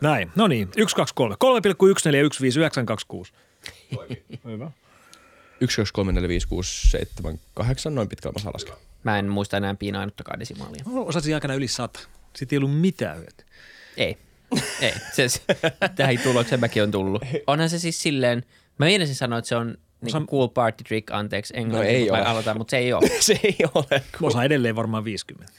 Näin, no niin, 1, 2, 3. 3,14 ja 1, 5, 9, 2, 6. Hyvä. 1, 2, 3, 4, 5, 6, 7, 8, noin pitkällä mä saan laskea. Mä en muista enää piinaa ainuttakaan desimaalia. Osasin aikana yli 100. Sitten ei ollut mitään hyötyä. Ei. Ei. Se, se, tähän tulokseen mäkin on tullut. Onhan se siis silleen, mä meinasin sanoa, että se on niin Osa- cool party trick, anteeksi, englannin, No ei ole. aloitan, mutta se ei ole. se ei ole. Mä osaan edelleen varmaan 50.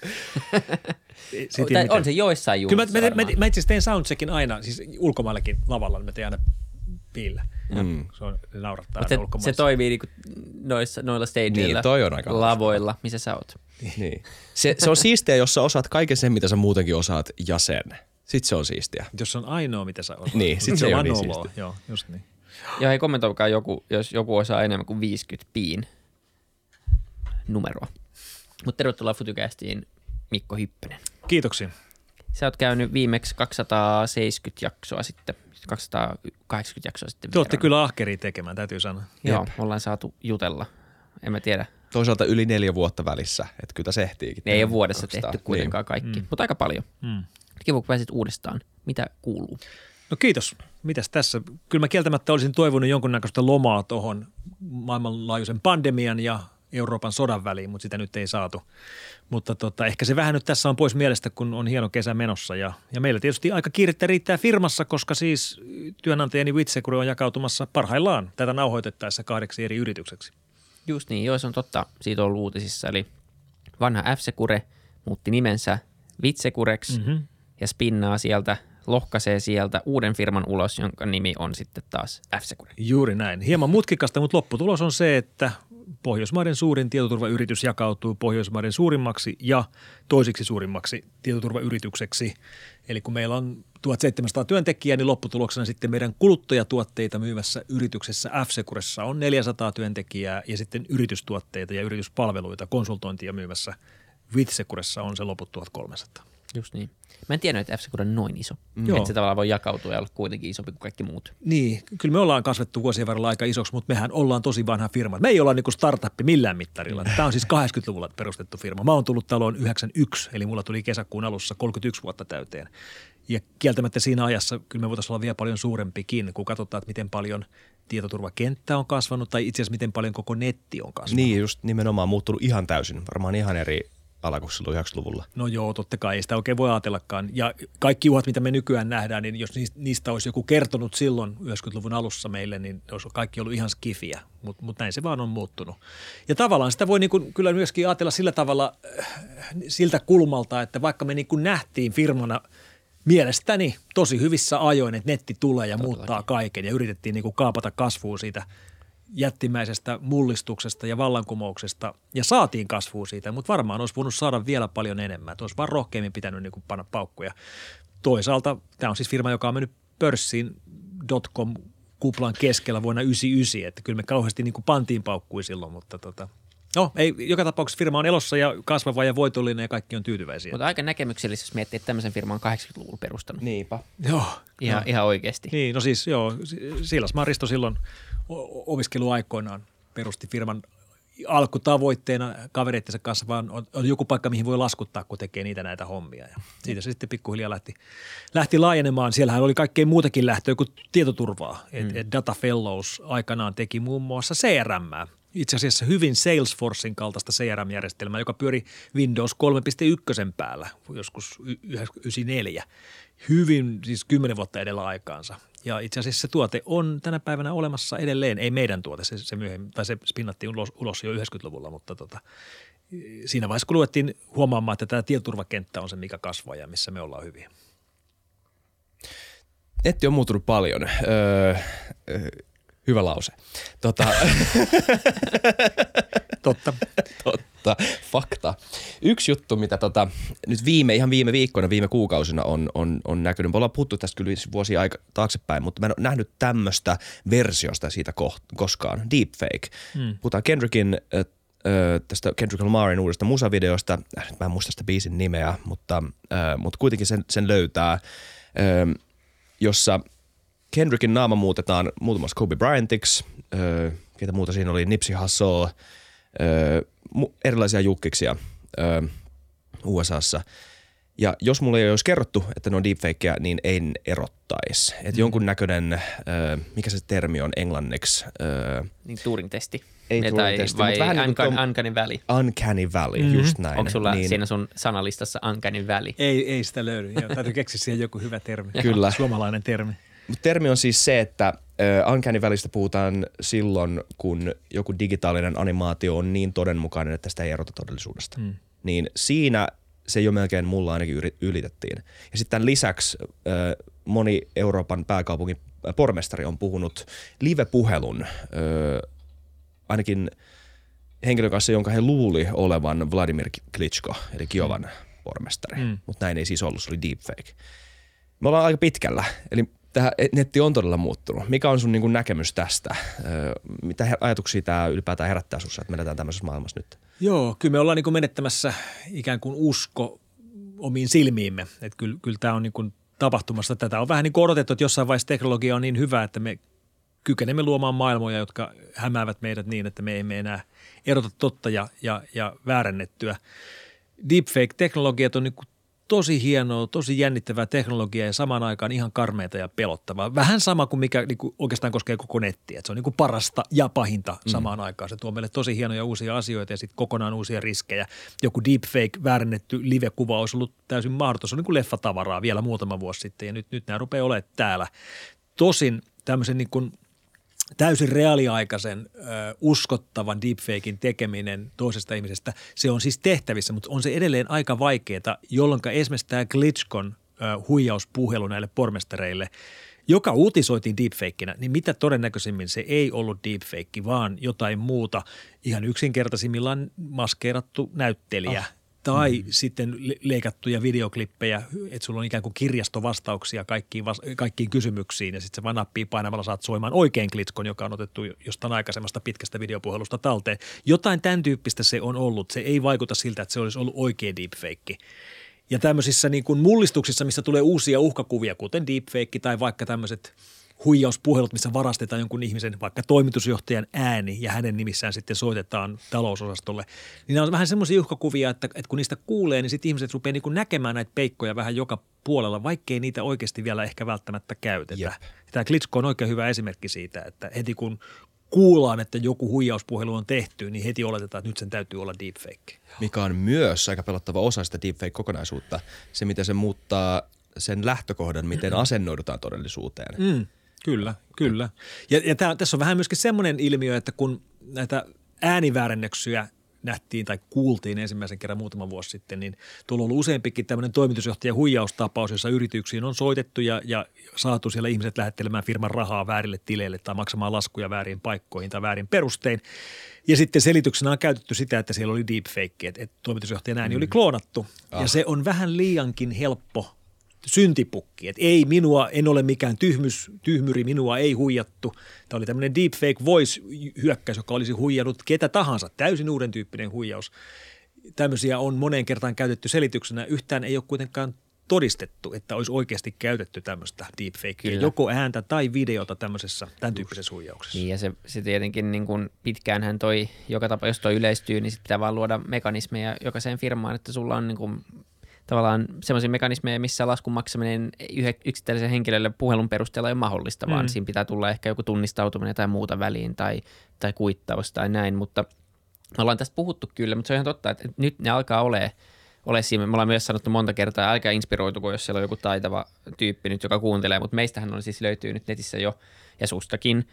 Ei- siitä ei Tai mitään. on se joissain Kyllä juhlissa mä, mä, mä, mä itse asiassa teen soundcheckin aina, siis ulkomaillakin lavalla, niin mä teen aina piillä. Mm. Se, on, se naurattaa se, se toimii niinku noissa, noilla stageilla, Niin, toi on aika lavoilla, missä sä oot. Niin. Se, se on siistiä, jos sä osaat kaiken sen, mitä sä muutenkin osaat, ja sen. Sitten se on siistiä. Jos se on ainoa, mitä sä osaat. Niin, sit se ei on niin siistiä. Joo, just niin. Ja hei kommentoikaa joku, jos joku osaa enemmän kuin 50 piin numeroa. Mutta tervetuloa Futycastiin Mikko Hyppönen. Kiitoksia. Sä oot käynyt viimeksi 270 jaksoa sitten, 280 jaksoa sitten. Te olette kyllä ahkeria tekemään, täytyy sanoa. Joo, ollaan saatu jutella. En mä tiedä. Toisaalta yli neljä vuotta välissä, että kyllä se ehtiikin. Ne ei ole vuodessa 200. tehty kuitenkaan kaikki, mutta aika paljon. Mm. Kiva, kun pääsit uudestaan. Mitä kuuluu? No kiitos. Mitäs tässä? Kyllä mä kieltämättä olisin toivonut jonkunnäköistä lomaa tuohon maailmanlaajuisen pandemian ja Euroopan sodan väliin, mutta sitä nyt ei saatu. Mutta tota, ehkä se vähän nyt tässä on pois mielestä, kun on hieno kesä menossa. Ja, ja meillä tietysti aika kiirettä riittää firmassa, koska siis työnantajani Witsecure on jakautumassa parhaillaan tätä nauhoitettaessa kahdeksi eri yritykseksi. Just niin, joo se on totta. Siitä on ollut uutisissa. Eli vanha F-Secure muutti nimensä Vitsekureksi mm-hmm. ja spinnaa sieltä, lohkaisee sieltä uuden firman ulos, jonka nimi on sitten taas F-Secure. Juuri näin. Hieman mutkikasta, mutta lopputulos on se, että Pohjoismaiden suurin tietoturvayritys jakautuu Pohjoismaiden suurimmaksi ja toisiksi suurimmaksi tietoturvayritykseksi. Eli kun meillä on 1700 työntekijää, niin lopputuloksena sitten meidän kuluttajatuotteita myyvässä yrityksessä F-Securessa on 400 työntekijää ja sitten yritystuotteita ja yrityspalveluita konsultointia myyvässä Withsecuressa on se loput 1300. Just niin. Mä en tiennyt, että F-Secure on noin iso. Mm. Joo. Että se tavallaan voi jakautua ja olla kuitenkin isompi kuin kaikki muut. Niin, kyllä me ollaan kasvettu vuosien varrella aika isoksi, mutta mehän ollaan tosi vanha firma. Me ei olla niinku startuppi millään mittarilla. Tämä on siis 80-luvulla perustettu firma. Mä oon tullut taloon 91, eli mulla tuli kesäkuun alussa 31 vuotta täyteen. Ja kieltämättä siinä ajassa kyllä me voitaisiin olla vielä paljon suurempikin, kun katsotaan, että miten paljon tietoturvakenttä on kasvanut tai itse asiassa miten paljon koko netti on kasvanut. Niin, just nimenomaan muuttunut ihan täysin. Varmaan ihan eri ala kuin silloin 90-luvulla. No joo, totta kai, ei sitä oikein voi ajatellakaan. Ja kaikki uhat, mitä me nykyään nähdään, niin jos niis- niistä olisi joku kertonut silloin 90-luvun alussa meille, niin olisi kaikki ollut ihan skifiä, mutta mut näin se vaan on muuttunut. Ja tavallaan sitä voi niin kuin kyllä myöskin ajatella sillä tavalla äh, siltä kulmalta, että vaikka me niin kuin nähtiin firmana mielestäni tosi hyvissä ajoin, että netti tulee ja muuttaa kaiken ja yritettiin niin kuin kaapata kasvua siitä jättimäisestä mullistuksesta ja vallankumouksesta ja saatiin kasvua siitä, mutta varmaan olisi voinut saada vielä paljon enemmän. Että olisi vaan rohkeammin pitänyt niin kuin panna paukkuja. Toisaalta tämä on siis firma, joka on mennyt pörssiin dotcom kuplan keskellä vuonna 1999, että kyllä me kauheasti niin kuin pantiin paukkui silloin, mutta tota, no ei, joka tapauksessa firma on elossa ja kasvava ja voitollinen ja kaikki on tyytyväisiä. Mutta aika näkemyksellisesti, jos miettii, että tämmöisen firman on 80-luvulla perustanut. Niinpä. Joo. Ihan, ihan oikeasti. Niin, no siis joo, Silas Maristo silloin opiskeluaikoinaan perusti firman alkutavoitteena kavereittensa kanssa vaan on, on joku paikka, mihin voi laskuttaa, kun tekee niitä näitä hommia. Ja siitä se sitten pikkuhiljaa lähti, lähti laajenemaan. Siellähän oli kaikkein muutakin lähtöä kuin tietoturvaa. Et, et Data Fellows aikanaan teki muun muassa CRM. Itse asiassa hyvin Salesforcein kaltaista CRM-järjestelmää, joka pyöri Windows 3.1 päällä joskus y- 94. Hyvin, siis kymmenen vuotta edellä aikaansa. Ja itse asiassa se tuote on tänä päivänä olemassa edelleen, ei meidän tuote, se, se myöhemmin, tai se spinnattiin ulos, ulos jo 90-luvulla, mutta tota, siinä vaiheessa kun luettiin huomaamaan, että tämä tietoturvakenttä on se, mikä kasvaa ja missä me ollaan hyviä. Netti on muuttunut paljon. Öö, öö, hyvä lause. Tota, Totta. totta, fakta. Yksi juttu, mitä tota, nyt viime, ihan viime viikkoina, viime kuukausina on, on, on näkynyt. Me ollaan puhuttu tästä kyllä vuosia aika taaksepäin, mutta mä en ole nähnyt tämmöistä versiosta siitä koht, koskaan. Deepfake. Hmm. Puhutaan Kendrickin ö, ö, tästä Kendrick Lamarin uudesta musavideosta. Äh, mä en muista sitä biisin nimeä, mutta, ö, mutta kuitenkin sen, sen löytää, ö, jossa Kendrickin naama muutetaan muutamassa Kobe Bryantiksi. Ö, ketä muuta siinä oli? Nipsey Hussle, erilaisia jukkiksia USAssa. Ja jos mulle ei olisi kerrottu, että ne on deepfakeja, niin en erottaisi. Että mm. jonkunnäköinen, äh, mikä se termi on englanniksi? Äh, Niin Turing-testi. Ei Ne Turing-testi, vai mutta vähän niin kuin uncanny, valley. uncanny valley, Mhm. mm-hmm. just näin. Onko sulla niin, siinä sun sanalistassa uncanny valley? Ei, ei sitä löydy. Joo, täytyy keksiä siihen joku hyvä termi. Kyllä. Suomalainen termi. Mutta termi on siis se, että uncanny välistä puhutaan silloin, kun joku digitaalinen animaatio on niin todenmukainen, että sitä ei erota todellisuudesta. Mm. Niin siinä se jo melkein mulla ainakin ylitettiin. Ja sitten lisäksi äh, moni Euroopan pääkaupungin äh, pormestari on puhunut live-puhelun, äh, ainakin henkilön kanssa, jonka he luuli olevan Vladimir Klitschko, eli Kiovan mm. pormestari. Mm. Mutta näin ei siis ollut, se oli deepfake. Me ollaan aika pitkällä, eli tämä netti on todella muuttunut. Mikä on sun niin kuin näkemys tästä? Mitä ajatuksia tämä ylipäätään herättää sinussa, että me eletään tämmöisessä maailmassa nyt? Joo, kyllä me ollaan niin kuin menettämässä ikään kuin usko omiin silmiimme. Että kyllä, kyllä tämä on niin kuin tapahtumassa. Tätä on vähän niin odotettu, että jossain vaiheessa teknologia on niin hyvä, että me kykenemme luomaan maailmoja, jotka hämäävät meidät niin, että me emme enää erota totta ja, ja, ja väärennettyä. Deepfake-teknologiat on niin kuin tosi hienoa, tosi jännittävää teknologiaa ja samaan aikaan ihan karmeita ja pelottavaa. Vähän sama kuin mikä niin kuin oikeastaan koskee koko nettiä. Että se on niin kuin parasta ja pahinta samaan mm. aikaan. Se tuo meille tosi hienoja uusia asioita ja sitten kokonaan uusia riskejä. Joku deepfake, väärennetty live-kuva olisi ollut täysin mahdoton. Se on niin kuin leffatavaraa vielä muutama vuosi sitten ja nyt, nyt nämä rupeaa olemaan täällä. Tosin tämmöisen niin kuin täysin reaaliaikaisen ö, uskottavan deepfakein tekeminen toisesta ihmisestä, se on siis tehtävissä, mutta on se edelleen aika vaikeaa, jolloin esimerkiksi tämä Glitchkon ö, huijauspuhelu näille pormestareille, joka uutisoitiin deepfakeina, niin mitä todennäköisimmin se ei ollut deepfake, vaan jotain muuta, ihan yksinkertaisimmillaan maskeerattu näyttelijä – tai mm. sitten le- leikattuja videoklippejä, että sulla on ikään kuin kirjastovastauksia kaikkiin, vas- kaikkiin kysymyksiin ja sitten se vaan nappii painamalla saat soimaan oikein klitskon, joka on otettu jostain aikaisemmasta pitkästä videopuhelusta talteen. Jotain tämän tyyppistä se on ollut. Se ei vaikuta siltä, että se olisi ollut oikea deepfake. Ja tämmöisissä niin kuin mullistuksissa, missä tulee uusia uhkakuvia, kuten deepfake tai vaikka tämmöiset huijauspuhelut, missä varastetaan jonkun ihmisen, vaikka toimitusjohtajan ääni ja hänen nimissään sitten soitetaan talousosastolle. Niin nämä on vähän semmoisia uhkakuvia, että, että kun niistä kuulee, niin sitten ihmiset rupeaa niin kuin näkemään näitä peikkoja vähän joka puolella, vaikkei niitä oikeasti vielä ehkä välttämättä käytetä. Jep. Tämä Klitschko on oikein hyvä esimerkki siitä, että heti kun kuullaan, että joku huijauspuhelu on tehty, niin heti oletetaan, että nyt sen täytyy olla deepfake. Mikä on myös aika pelottava osa sitä deepfake-kokonaisuutta. Se, miten se muuttaa sen lähtökohdan, miten asennoidutaan todellisuuteen. Mm, kyllä, kyllä. Ja, ja tää, tässä on vähän myöskin semmoinen ilmiö, että kun näitä ääniväärennöksiä nähtiin tai kuultiin ensimmäisen kerran muutama vuosi sitten, niin tuolla on ollut useampikin tämmöinen toimitusjohtajan huijaustapaus, jossa yrityksiin on soitettu ja, ja saatu siellä ihmiset lähettelemään firman rahaa väärille tileille tai maksamaan laskuja väärin paikkoihin tai väärin perustein. Ja sitten selityksenä on käytetty sitä, että siellä oli deepfake, että, että toimitusjohtajan ääni mm. oli kloonattu. Ah. Ja se on vähän liiankin helppo syntipukki. Että ei minua, en ole mikään tyhmys, tyhmyri, minua ei huijattu. Tämä oli tämmöinen deepfake voice hyökkäys, joka olisi huijannut ketä tahansa. Täysin uuden tyyppinen huijaus. Tämmöisiä on moneen kertaan käytetty selityksenä. Yhtään ei ole kuitenkaan todistettu, että olisi oikeasti käytetty tämmöistä deepfakea, joko ääntä tai videota tämmöisessä, tämän tyyppisessä huijauksessa. Niin ja se, se tietenkin niin kuin pitkäänhän toi, joka tapa, jos toi yleistyy, niin sitten pitää vaan luoda mekanismeja jokaiseen firmaan, että sulla on niin kuin tavallaan semmoisia mekanismeja, missä laskun maksaminen yksittäiselle henkilölle puhelun perusteella ei ole mahdollista, mm. vaan siinä pitää tulla ehkä joku tunnistautuminen tai muuta väliin tai, tai kuittaus tai näin, mutta me ollaan tästä puhuttu kyllä, mutta se on ihan totta, että nyt ne alkaa olemaan ole siinä. Me ollaan myös sanottu monta kertaa, älkää inspiroituko, jos siellä on joku taitava tyyppi nyt, joka kuuntelee, mutta meistähän on siis löytyy nyt netissä jo, ja sustakin,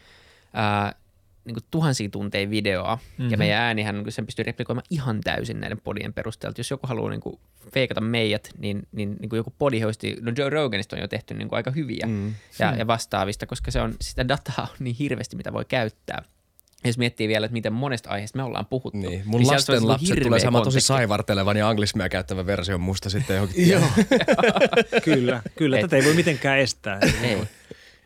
ää, niin kuin tuhansia tunteja videoa, mm-hmm. ja meidän äänihän niin sen pystyy replikoimaan ihan täysin näiden podien perusteella. Jos joku haluaa niin kuin feikata meidät, niin, niin, niin kuin joku podihosti, no Joe Roganista on jo tehty niin kuin aika hyviä mm. ja, ja vastaavista, koska se on, sitä dataa on niin hirveästi, mitä voi käyttää. Jos miettii vielä, että miten monesta aiheesta me ollaan puhuttu. Niin, mun sieltä lasten lapset tulee saamaan tosi saivartelevan ja anglismia käyttävän version musta sitten johonkin. Joo, kyllä, kyllä. Tätä ei voi mitenkään estää. Ei.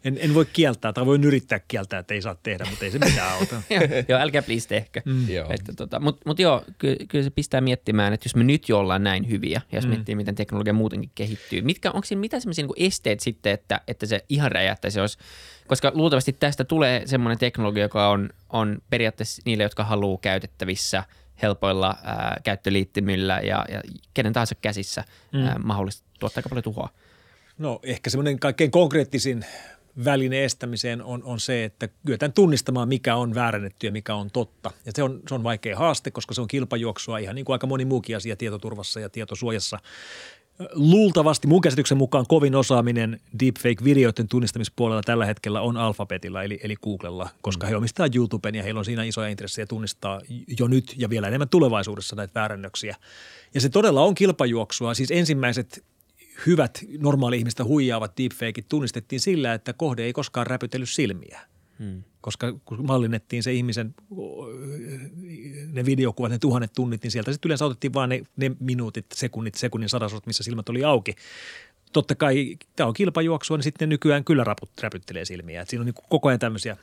En, en voi kieltää tai voin yrittää kieltää, että ei saa tehdä, mutta ei se mitään auta. joo, joo, älkää please tehkö. Mm. Että tota, Mutta mut joo, ky, kyllä se pistää miettimään, että jos me nyt jo ollaan näin hyviä, ja jos mm. miettii, miten teknologia muutenkin kehittyy, mitkä, onko siinä mitään sellaisia niin esteet sitten, että, että se ihan räjähtäisi, olisi, koska luultavasti tästä tulee semmoinen teknologia, joka on, on periaatteessa niille, jotka haluaa käytettävissä helpoilla ää, käyttöliittymillä ja, ja kenen tahansa käsissä mm. ää, mahdollista tuottaa aika paljon tuhoa. No ehkä semmoinen kaikkein konkreettisin väline estämiseen on, on se, että kyetään tunnistamaan, mikä on väärennetty ja mikä on totta. Ja se on, se on vaikea haaste, koska se on kilpajuoksua ihan niin kuin aika moni muukin asia tietoturvassa ja tietosuojassa. Luultavasti mun käsityksen mukaan kovin osaaminen deepfake-videoiden tunnistamispuolella tällä hetkellä on Alphabetilla eli, eli Googlella, koska he omistaa YouTuben ja heillä on siinä isoja intressejä tunnistaa jo nyt ja vielä enemmän tulevaisuudessa näitä väärännöksiä. Ja se todella on kilpajuoksua. Siis ensimmäiset hyvät normaali-ihmistä huijaavat deepfakeit tunnistettiin sillä, että kohde ei koskaan räpytellyt silmiä. Hmm. Koska kun mallinnettiin se ihmisen, ne videokuvat, ne tuhannet tunnit, niin sieltä sitten yleensä otettiin vain ne, ne minuutit, sekunnit, sekunnin sadasot, missä silmät oli auki. Totta kai tämä on kilpajuoksua, niin sitten nykyään kyllä raput, räpyttelee silmiä. Et siinä on niin koko ajan tämmöisiä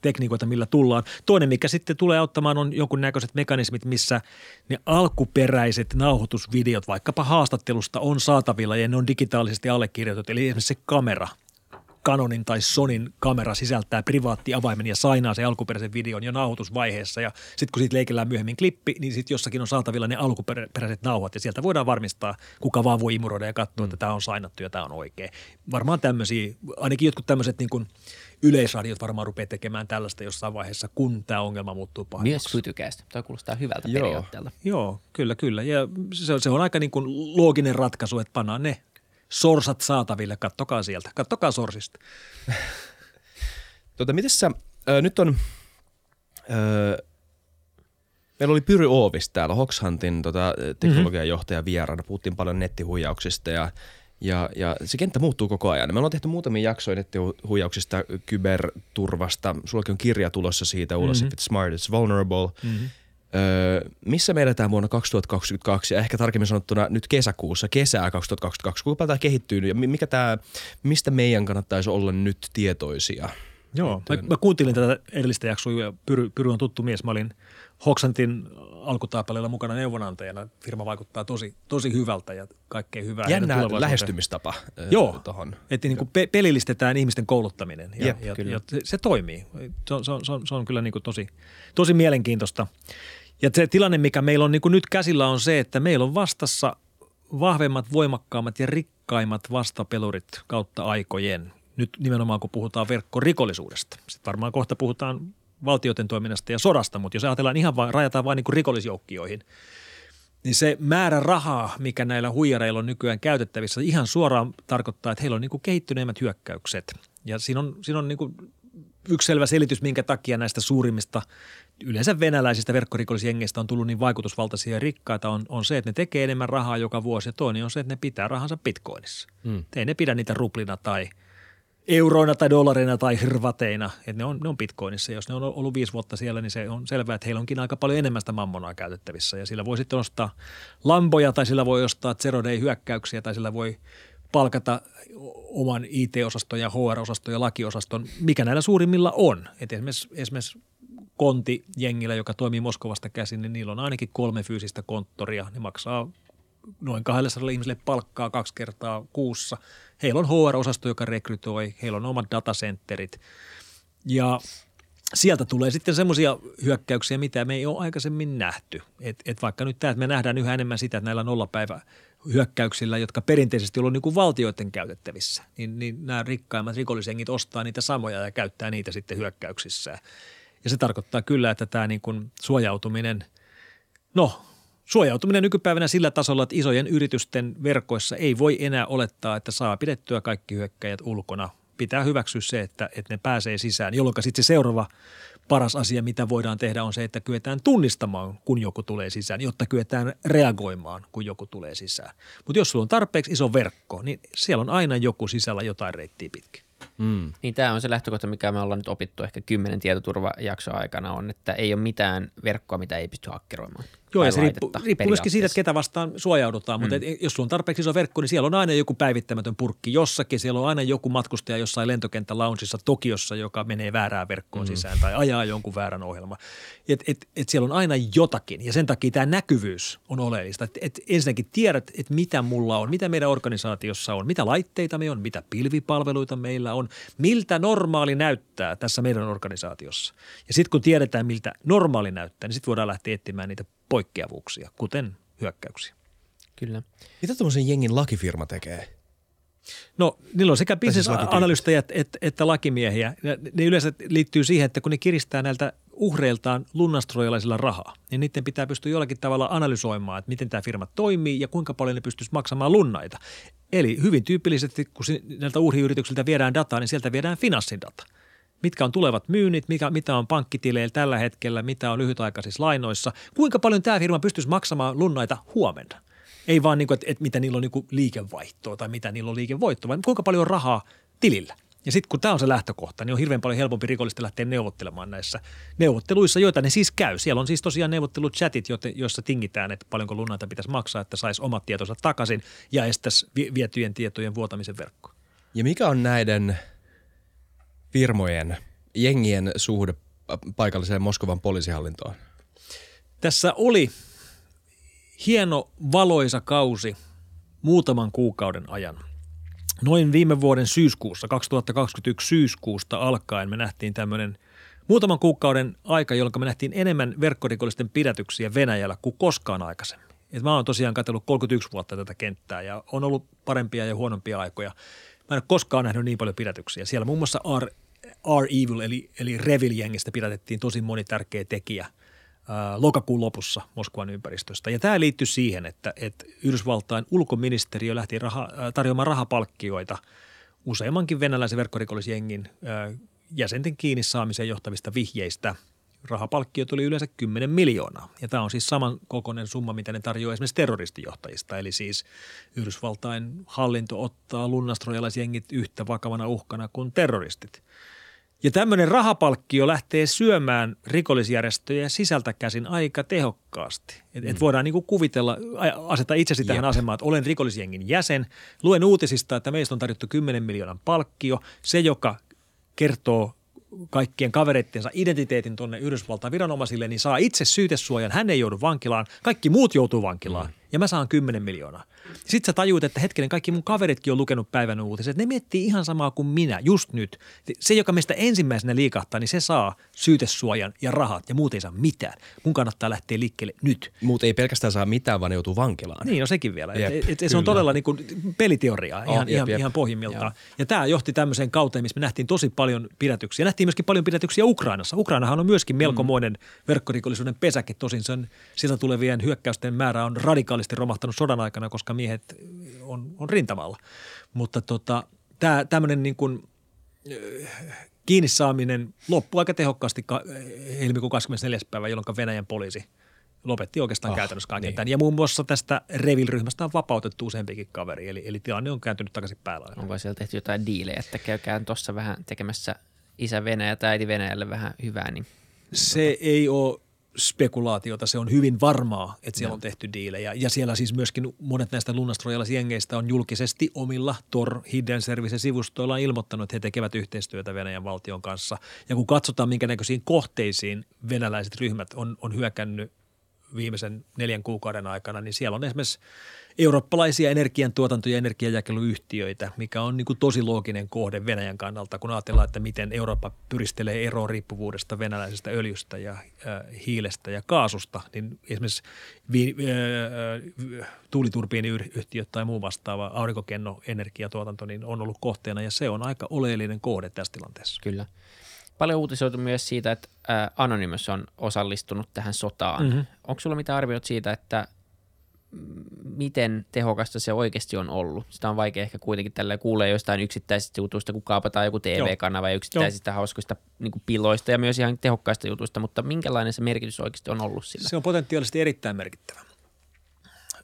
tekniikoita, millä tullaan. Toinen, mikä sitten tulee auttamaan, on jonkunnäköiset mekanismit, missä ne alkuperäiset nauhoitusvideot, vaikkapa haastattelusta, on saatavilla ja ne on digitaalisesti allekirjoitettu. Eli esimerkiksi se kamera, Canonin tai Sonin kamera sisältää privaattiavaimen ja sainaa se alkuperäisen videon jo nauhoitusvaiheessa. Ja sitten kun siitä leikellään myöhemmin klippi, niin sitten jossakin on saatavilla ne alkuperäiset nauhat ja sieltä voidaan varmistaa, kuka vaan voi imuroida ja katsoa, että tämä on sainattu ja tämä on oikein. Varmaan tämmöisiä, ainakin jotkut tämmöiset niin kuin yleisradiot varmaan rupeaa tekemään tällaista jossain vaiheessa, kun tämä ongelma muuttuu pahemmaksi. Myös Fytycast. Tuo kuulostaa hyvältä Joo. periaatteelta. Joo, kyllä, kyllä. Ja se, se on aika niin kuin looginen ratkaisu, että pannaan ne sorsat saataville. Kattokaa sieltä. Kattokaa sorsista. Tota, miten sä, ö, nyt on, ö, meillä oli Pyry Oovis täällä, Hoxhuntin tota, teknologian johtaja vieraana. Puhuttiin paljon nettihuijauksista ja, ja, ja se kenttä muuttuu koko ajan. Me ollaan tehty muutamia jaksoja nettihuijauksista, kyberturvasta. Sullakin on kirja tulossa siitä ulos, mm-hmm. If it's smart, it's vulnerable. Mm-hmm. Öö, missä me eletään vuonna 2022 ja ehkä tarkemmin sanottuna nyt kesäkuussa, kesää 2022, kuinka tämä kehittyy ja mikä tämä, mistä meidän kannattaisi olla nyt tietoisia? Joo, mä, mä kuuntelin tätä edellistä jaksoa ja Pyry, Pyry on tuttu mies. Mä olin Hoxantin alkutaapaleilla mukana neuvonantajana. Firma vaikuttaa tosi, tosi hyvältä ja kaikkea hyvää. Jännä lähestymistapa Joo, tohon. että niin kuin pe- pelillistetään ihmisten kouluttaminen ja, Jep, ja, ja se, se toimii. Se on, se on, se on, se on kyllä niin kuin tosi, tosi mielenkiintoista. Ja se tilanne, mikä meillä on niin kuin nyt käsillä on se, että meillä on vastassa vahvemmat, voimakkaammat ja rikkaimmat vastapelurit kautta aikojen. Nyt nimenomaan kun puhutaan verkkorikollisuudesta. Sitten varmaan kohta puhutaan valtioiden toiminnasta ja sodasta, mutta jos ajatellaan ihan vain, rajataan vain niin rikollisjoukkioihin, niin se määrä rahaa, mikä näillä huijareilla on nykyään käytettävissä, ihan suoraan tarkoittaa, että heillä on niin kuin kehittyneimmät hyökkäykset. Ja siinä on, siinä on niin kuin yksi selvä selitys, minkä takia näistä suurimmista yleensä venäläisistä verkkorikollisjengeistä on tullut niin vaikutusvaltaisia ja rikkaita, on, on se, että ne tekee enemmän rahaa joka vuosi ja toinen on se, että ne pitää rahansa bitcoinissa. Hmm. Ei ne pidä niitä ruplina tai euroina tai dollareina tai hirvateina, että ne on, ne on bitcoinissa. Jos ne on ollut viisi vuotta siellä, niin se on selvää, että heillä onkin aika paljon enemmän sitä mammonaa käytettävissä ja sillä voi sitten ostaa lamboja tai sillä voi ostaa zero day hyökkäyksiä tai sillä voi palkata oman IT-osaston ja HR-osaston ja lakiosaston, mikä näillä suurimmilla on. Et esimerkiksi, esimerkiksi Konti-jengillä, joka toimii Moskovasta käsin, niin niillä on ainakin kolme fyysistä konttoria. Ne maksaa noin 200 ihmiselle palkkaa kaksi kertaa kuussa. Heillä on HR-osasto, joka rekrytoi, heillä on omat datacentterit. Ja sieltä tulee sitten semmoisia hyökkäyksiä, mitä me ei ole aikaisemmin nähty. Et, et vaikka nyt tämä, että me nähdään yhä enemmän sitä, että näillä nollapäivä hyökkäyksillä, jotka perinteisesti on niin kuin valtioiden käytettävissä, niin, niin nämä rikkaimmat rikollisengit ostaa niitä samoja ja käyttää niitä sitten hyökkäyksissä. Ja se tarkoittaa kyllä, että tämä niin kuin suojautuminen, no suojautuminen nykypäivänä sillä tasolla, että isojen yritysten verkoissa ei voi enää olettaa, että saa pidettyä kaikki hyökkäjät ulkona. Pitää hyväksyä se, että, että ne pääsee sisään, jolloin sitten se seuraava paras asia, mitä voidaan tehdä, on se, että kyetään tunnistamaan, kun joku tulee sisään, jotta kyetään reagoimaan, kun joku tulee sisään. Mutta jos sulla on tarpeeksi iso verkko, niin siellä on aina joku sisällä jotain reittiä pitkin. Mm. Niin tämä on se lähtökohta, mikä me ollaan nyt opittu ehkä kymmenen tietoturvajaksoa aikana on, että ei ole mitään verkkoa, mitä ei pysty hakkeroimaan. Joo, ja se riippuu, riippuu myöskin siitä, että ketä vastaan suojaudutaan, mm. mutta jos sulla on tarpeeksi iso verkko, niin siellä on aina joku päivittämätön purkki jossakin. Siellä on aina joku matkustaja jossain lentokenttälaunchissa Tokiossa, joka menee väärään verkkoon mm. sisään tai ajaa jonkun väärän ohjelma. Et, et, et siellä on aina jotakin ja sen takia tämä näkyvyys on oleellista. Et, et ensinnäkin tiedät, että mitä mulla on, mitä meidän organisaatiossa on, mitä laitteita me on, mitä pilvipalveluita meillä on, miltä normaali näyttää tässä meidän organisaatiossa. Ja sitten kun tiedetään, miltä normaali näyttää, niin sitten voidaan lähteä etsimään niitä poikkeavuuksia, kuten hyökkäyksiä. Kyllä. Mitä tuommoisen jengin lakifirma tekee? No niillä on sekä siis bisnesanalystajat että, että lakimiehiä. Ne yleensä liittyy siihen, että kun ne kiristää näiltä uhreiltaan lunnastroijalaisilla rahaa, niin niiden pitää pystyä jollakin tavalla analysoimaan, että miten tämä firma toimii ja kuinka paljon ne pystyisi maksamaan lunnaita. Eli hyvin tyypillisesti, kun näiltä uhriyrityksiltä viedään dataa, niin sieltä viedään finanssidata. Mitkä on tulevat myynnit, mikä, mitä on pankkitileillä tällä hetkellä, mitä on lyhytaikaisissa lainoissa, kuinka paljon tämä firma pystyisi maksamaan lunnaita huomenna. Ei vaan, niin kuin, että, että mitä niillä on niin liikevaihtoa tai mitä niillä on liikevoittoa, vaan kuinka paljon on rahaa tilillä. Ja sitten kun tämä on se lähtökohta, niin on hirveän paljon helpompi rikollista lähteä neuvottelemaan näissä neuvotteluissa, joita ne siis käy. Siellä on siis tosiaan neuvotteluchatit, joissa tingitään, että paljonko lunnaita pitäisi maksaa, että saisi omat tietonsa takaisin ja estäisi vietyjen tietojen vuotamisen verkkoon. Ja mikä on näiden firmojen, jengien suhde paikalliseen Moskovan poliisihallintoon? Tässä oli hieno valoisa kausi muutaman kuukauden ajan. Noin viime vuoden syyskuussa, 2021 syyskuusta alkaen me nähtiin tämmöinen muutaman kuukauden aika, jolloin me nähtiin enemmän verkkorikollisten pidätyksiä Venäjällä kuin koskaan aikaisemmin. Et mä oon tosiaan katsellut 31 vuotta tätä kenttää ja on ollut parempia ja huonompia aikoja. Mä en ole koskaan nähnyt niin paljon pidätyksiä. Siellä muun muassa R, R Evil eli, eli Revil-jengistä pidätettiin tosi moni tärkeä tekijä – lokakuun lopussa Moskvan ympäristöstä. Ja tämä liittyy siihen, että, että Yhdysvaltain ulkoministeriö lähti raha, tarjoamaan rahapalkkioita useammankin venäläisen verkkorikollisjengin jäsenten kiinni saamiseen johtavista vihjeistä. Rahapalkkio tuli yleensä 10 miljoonaa. Ja tämä on siis saman kokoinen summa, mitä ne tarjoaa esimerkiksi terroristijohtajista. Eli siis Yhdysvaltain hallinto ottaa lunnastrojalaisjengit yhtä vakavana uhkana kuin terroristit – ja tämmöinen rahapalkkio lähtee syömään rikollisjärjestöjä sisältä käsin aika tehokkaasti. Et, et mm. voidaan niinku kuvitella, asettaa itsesi tähän Jep. asemaan, että olen rikollisjengin jäsen. Luen uutisista, että meistä on tarjottu 10 miljoonan palkkio. Se, joka kertoo kaikkien kavereittensa identiteetin tuonne Yhdysvaltain viranomaisille, niin saa itse syytesuojan. Hän ei joudu vankilaan. Kaikki muut joutuu vankilaan. Mm. Ja mä saan 10 miljoonaa. Sitten sä tajuut, että hetkinen, kaikki mun kaveritkin on lukenut päivän uutiset. Ne miettii ihan samaa kuin minä just nyt. Se, joka meistä ensimmäisenä liikahtaa, niin se saa syytesuojan ja rahat ja muut ei saa mitään. Mun kannattaa lähteä liikkeelle nyt. Muut ei pelkästään saa mitään, vaan ne joutuu vankilaan. Niin, no sekin vielä. Jep, et, et, se on todella niin kuin peliteoriaa oh, ihan, jep, ihan, jep. ihan pohjimmiltaan. Joo. Ja tämä johti tämmöiseen kauteen, missä me nähtiin tosi paljon pidätyksiä. Nähtiin myöskin paljon pidätyksiä Ukrainassa. Ukrainahan on myöskin melkomoinen mm. verkkorikollisuuden pesäke. Tosin sen, sieltä tulevien hyökkäysten määrä on radikaalisti romahtanut sodan aikana, koska miehet on, on rintamalla. Mutta tota, tämä tämmöinen niin kuin, kiinni saaminen loppui aika tehokkaasti helmikuun 24. päivä, jolloin Venäjän poliisi lopetti oikeastaan oh, käytännössä kaiken niin. tämän. Ja muun muassa tästä Revil-ryhmästä on vapautettu useampikin kaveri, eli, eli tilanne on kääntynyt takaisin päällä. Onko siellä tehty jotain diilejä, että käykään tuossa vähän tekemässä isä Venäjä tai äiti Venäjälle vähän hyvää? Niin se ei ole spekulaatiota, se on hyvin varmaa, että siellä no. on tehty diilejä. Ja siellä siis myöskin monet näistä lunnastroijalaisjengeistä on julkisesti omilla Tor Hidden Service-sivustoillaan ilmoittanut, että he tekevät yhteistyötä Venäjän valtion kanssa. Ja kun katsotaan, minkä näköisiin kohteisiin venäläiset ryhmät on, on hyökännyt viimeisen neljän kuukauden aikana, niin siellä on esimerkiksi eurooppalaisia energiantuotanto- ja energiajakeluyhtiöitä, mikä on niin kuin tosi looginen kohde Venäjän kannalta, kun ajatellaan, että miten Eurooppa pyristelee eroon riippuvuudesta venäläisestä öljystä ja äh, hiilestä ja kaasusta, niin esimerkiksi vi, äh, tuuliturbiiniyhtiöt tai muu vastaava aurinkokenno energiatuotanto niin on ollut kohteena ja se on aika oleellinen kohde tässä tilanteessa. Kyllä. Paljon uutisoitu myös siitä, että Anonymous on osallistunut tähän sotaan. Mm-hmm. Onko sulla mitään arviot siitä, että miten tehokasta se oikeasti on ollut. Sitä on vaikea ehkä kuitenkin tällä kuulee jostain yksittäisistä jutuista, kun kaapataan joku TV-kanava ja yksittäisistä Joo. hauskoista niin piloista ja myös ihan tehokkaista jutuista, mutta minkälainen se merkitys oikeasti on ollut sillä? Se on potentiaalisesti erittäin merkittävä.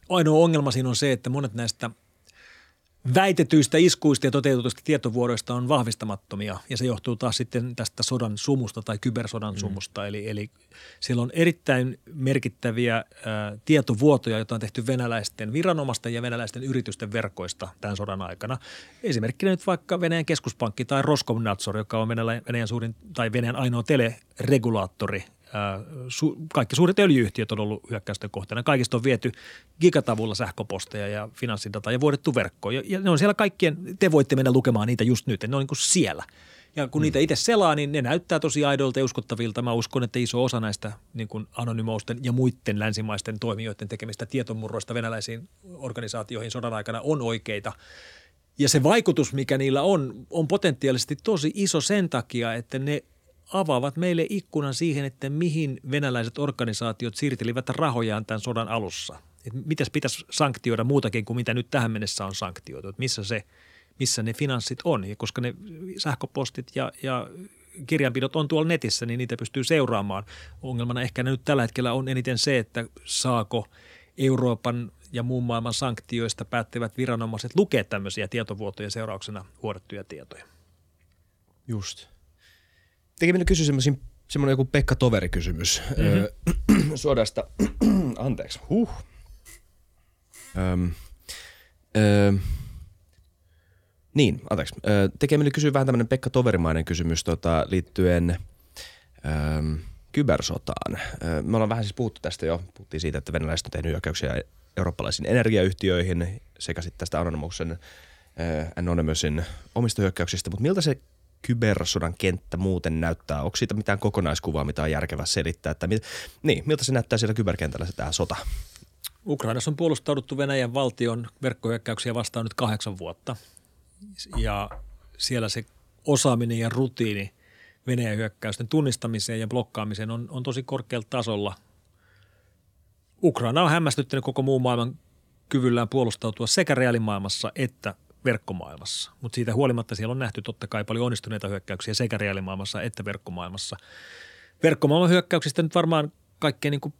Ainoa ongelma siinä on se, että monet näistä – väitetyistä iskuista ja toteutetuista tietovuoroista on vahvistamattomia ja se johtuu taas sitten tästä sodan sumusta tai kybersodan mm. sumusta. Eli, eli siellä on erittäin merkittäviä ä, tietovuotoja, joita on tehty venäläisten viranomaisten ja venäläisten yritysten verkoista tämän sodan aikana. Esimerkkinä nyt vaikka Venäjän keskuspankki tai Roskomnadzor, joka on Venäjän suurin tai Venäjän ainoa teleregulaattori su, kaikki suuret öljyyhtiöt on ollut hyökkäysten kohteena. Kaikista on viety gigatavulla sähköposteja ja finanssidataa ja vuodettu verkkoon. Ja, ja ne on siellä kaikkien, te voitte mennä lukemaan niitä just nyt, ne on niin kuin siellä. Ja kun mm. niitä itse selaa, niin ne näyttää tosi aidolta ja uskottavilta. Mä uskon, että iso osa näistä niin kuin anonymousten ja muiden länsimaisten toimijoiden tekemistä tietomurroista venäläisiin organisaatioihin sodan aikana on oikeita. Ja se vaikutus, mikä niillä on, on potentiaalisesti tosi iso sen takia, että ne avaavat meille ikkunan siihen, että mihin venäläiset organisaatiot siirtelivät rahojaan tämän sodan alussa. Että mitäs pitäisi sanktioida muutakin kuin mitä nyt tähän mennessä on sanktioitu. Että missä, se, missä ne finanssit on. Ja koska ne sähköpostit ja, ja kirjanpidot on tuolla netissä, niin niitä pystyy seuraamaan. Ongelmana ehkä nyt tällä hetkellä on eniten se, että saako Euroopan ja muun maailman sanktioista päättävät viranomaiset lukea tämmöisiä tietovuotojen seurauksena huodattuja tietoja. Just. Teki minä kysyä semmoinen joku Pekka Toveri-kysymys mm-hmm. sodasta. Anteeksi. Huh. Öm, öö, niin, anteeksi. Öö, tekee minä kysyä vähän tämmöinen Pekka Toverimainen kysymys tota, liittyen öö, kybersotaan. Öö, me ollaan vähän siis puhuttu tästä jo. Puhuttiin siitä, että venäläiset on tehnyt hyökkäyksiä eurooppalaisiin energiayhtiöihin sekä sitten tästä Anonymousen Anonymousin omista hyökkäyksistä, mutta miltä se kybersodan kenttä muuten näyttää? Onko siitä mitään kokonaiskuvaa, mitä on järkevää selittää? Että mit, niin, miltä se näyttää siellä kyberkentällä se tämä sota? Ukrainassa on puolustauduttu Venäjän valtion verkkohyökkäyksiä vastaan nyt kahdeksan vuotta. Ja siellä se osaaminen ja rutiini Venäjän hyökkäysten tunnistamiseen ja blokkaamiseen on, on tosi korkealla tasolla – Ukraina on hämmästyttänyt koko muun maailman kyvyllään puolustautua sekä reaalimaailmassa että verkkomaailmassa. Mutta siitä huolimatta siellä on nähty totta kai paljon onnistuneita hyökkäyksiä sekä reaalimaailmassa että verkkomaailmassa. Verkkomaailman hyökkäyksistä nyt varmaan kaikkein niin kuin